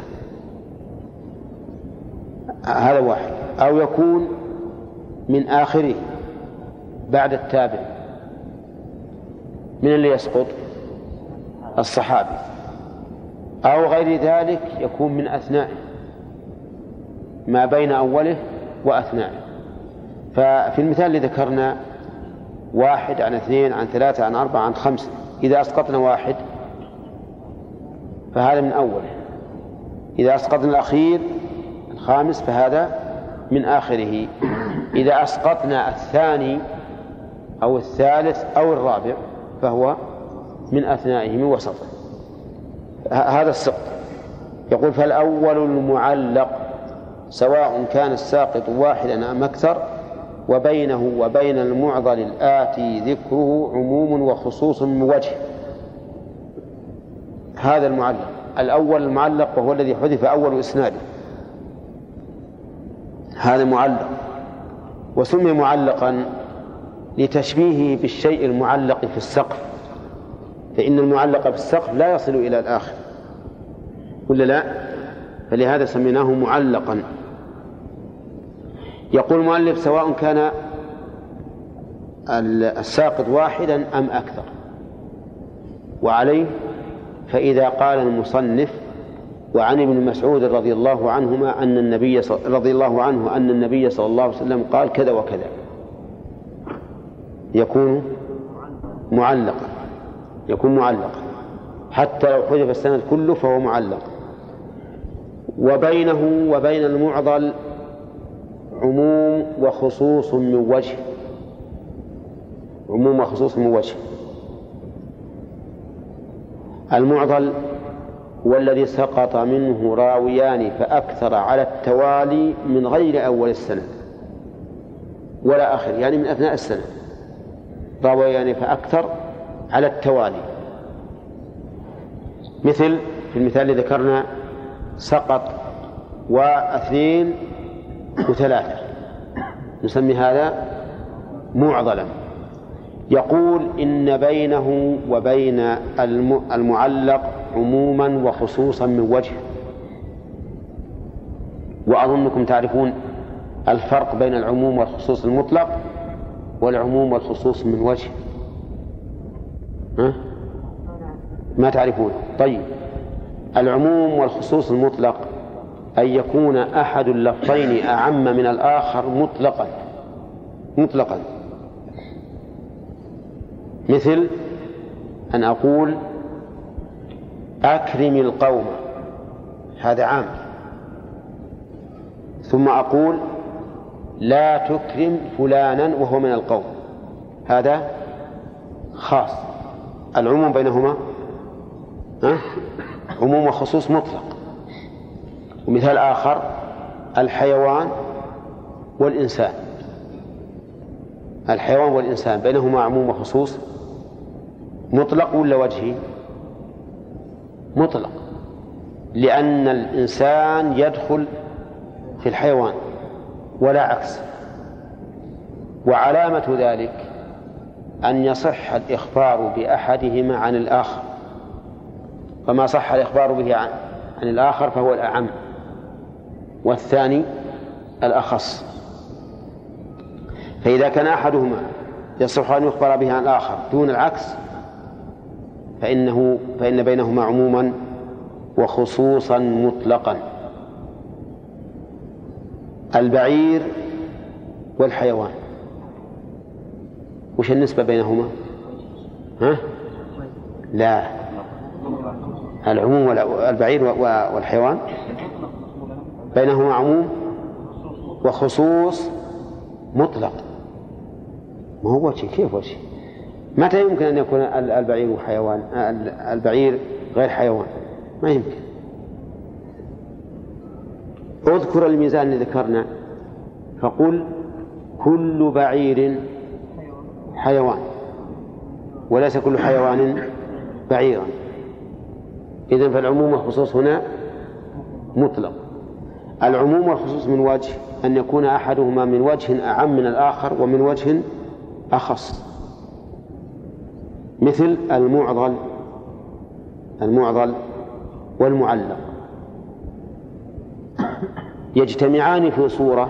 هذا واحد. أو يكون من آخره بعد التابع. من اللي يسقط؟ الصحابي. أو غير ذلك يكون من أثنائه. ما بين أوله وأثنائه. ففي المثال اللي ذكرنا واحد عن اثنين عن ثلاثة عن أربعة عن خمسة. إذا أسقطنا واحد فهذا من أوله. إذا أسقطنا الأخير الخامس فهذا من آخره. إذا أسقطنا الثاني أو الثالث أو الرابع فهو من أثنائه من وسطه هذا السقط. يقول فالأول المعلق سواء كان الساقط واحدا أم أكثر وبينه وبين المعضل الآتي ذكره عموم وخصوص من وجه. هذا المعلق. الأول المعلق وهو الذي حذف أول إسناده. هذا معلق. وسمي معلقا لتشبيهه بالشيء المعلق في السقف. فإن المعلق في السقف لا يصل إلى الآخر. ولا لا؟ فلهذا سميناه معلقا. يقول المؤلف سواء كان الساقط واحدا أم أكثر. وعليه فإذا قال المصنف وعن ابن مسعود رضي الله عنهما أن النبي رضي الله عنه أن النبي صلى الله عليه وسلم قال كذا وكذا. يكون معلقا يكون معلقا. حتى لو حذف السند كله فهو معلق. وبينه وبين المعضل عموم وخصوص من وجه. عموم وخصوص من وجه. المعضل هو الذي سقط منه راويان فأكثر على التوالي من غير أول السنة ولا آخر يعني من أثناء السنة راويان فأكثر على التوالي. مثل في المثال اللي ذكرنا سقط واثنين وثلاثة. نسمي هذا معضلا. يقول إن بينه وبين المعلق عموما وخصوصا من وجه. وأظنكم تعرفون الفرق بين العموم والخصوص المطلق. والعموم والخصوص من وجه. ها؟ ما تعرفون. طيب. العموم والخصوص المطلق أن يكون أحد اللفظين أعم من الآخر مطلقا. مطلقا. مثل أن أقول أكرم القوم. هذا عام. ثم أقول لا تكرم فلانا وهو من القوم. هذا خاص. العموم بينهما؟ عموم وخصوص مطلق. ومثال آخر الحيوان والإنسان. الحيوان والإنسان بينهما عموم وخصوص مطلق ولا وجهي؟ مطلق. لأن الإنسان يدخل في الحيوان. ولا عكس وعلامة ذلك أن يصح الإخبار بأحدهما عن الآخر. فما صح الإخبار به عن, عن الآخر فهو الأعم والثاني الأخص. فإذا كان أحدهما يصح أن يخبر به عن الآخر دون العكس فإنه فإن بينهما عموما وخصوصا مطلقا. البعير والحيوان. وش النسبة بينهما؟ ها؟ لا. العموم والبعير والحيوان. بينهما عموم وخصوص مطلق. ما هو وجه كيف وجه متى يمكن أن يكون البعير حيوان؟ البعير غير حيوان؟ ما يمكن. اذكر الميزان اللي ذكرنا. فقل كل بعير حيوان وليس كل حيوان بعيرا إذا فالعموم والخصوص هنا مطلق. العموم والخصوص من وجه أن يكون أحدهما من وجه أعم من الآخر ومن وجه أخص. مثل المعضل المعضل والمعلق. يجتمعان في صورة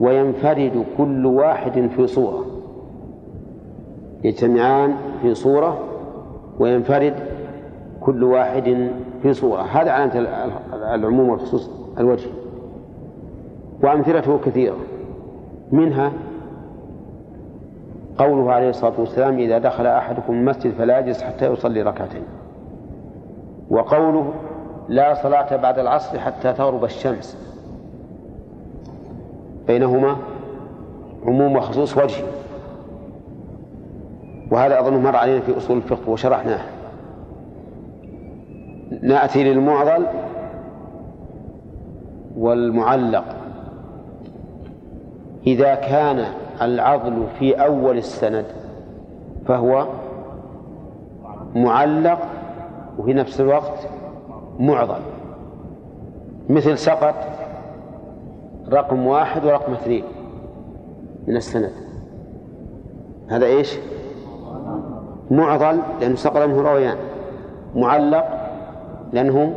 وينفرد كل واحد في صورة. يجتمعان في صورة وينفرد كل واحد في صورة. هذا علامة العموم والخصوص الوجه. وأمثلته كثيرة. منها قوله عليه الصلاة والسلام إذا دخل أحدكم المسجد فلا يجلس حتى يصلي ركعتين. وقوله لا صلاة بعد العصر حتى تغرب الشمس. بينهما عموم وخصوص وجه. وهذا أظن مر علينا في أصول الفقه وشرحناه. نأتي للمعضل والمعلق. إذا كان العضل في أول السند فهو معلق وفي نفس الوقت معضل. مثل سقط رقم واحد ورقم اثنين من السند. هذا إيش؟ معضل لأنه سقط منه رويان معلق لأنه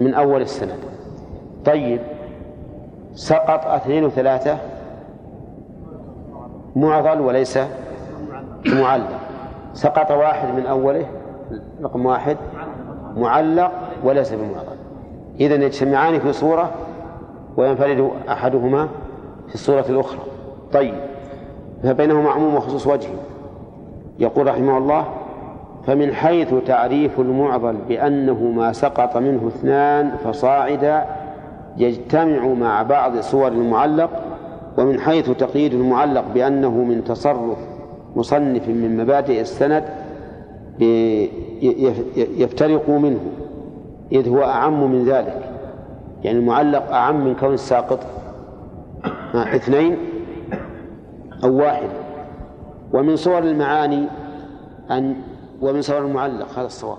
من أول السند. طيب سقط اثنين وثلاثة معضل وليس معلق. سقط واحد من أوله رقم واحد معلق وليس بمعضل إذا يجتمعان في صورة وينفرد أحدهما في الصورة الأخرى. طيب. فبينهما عموم وخصوص وجه يقول رحمه الله فمن حيث تعريف المعضل بأنه ما سقط منه اثنان فصاعدا يجتمع مع بعض صور المعلق ومن حيث تقييد المعلق بأنه من تصرف مصنف من مبادئ السند يفترق منه. إذ هو أعم من ذلك. يعني المعلق أعم من كون الساقط. اثنين أو واحد. ومن صور المعاني أن ومن صور المعلق هذا الصواب.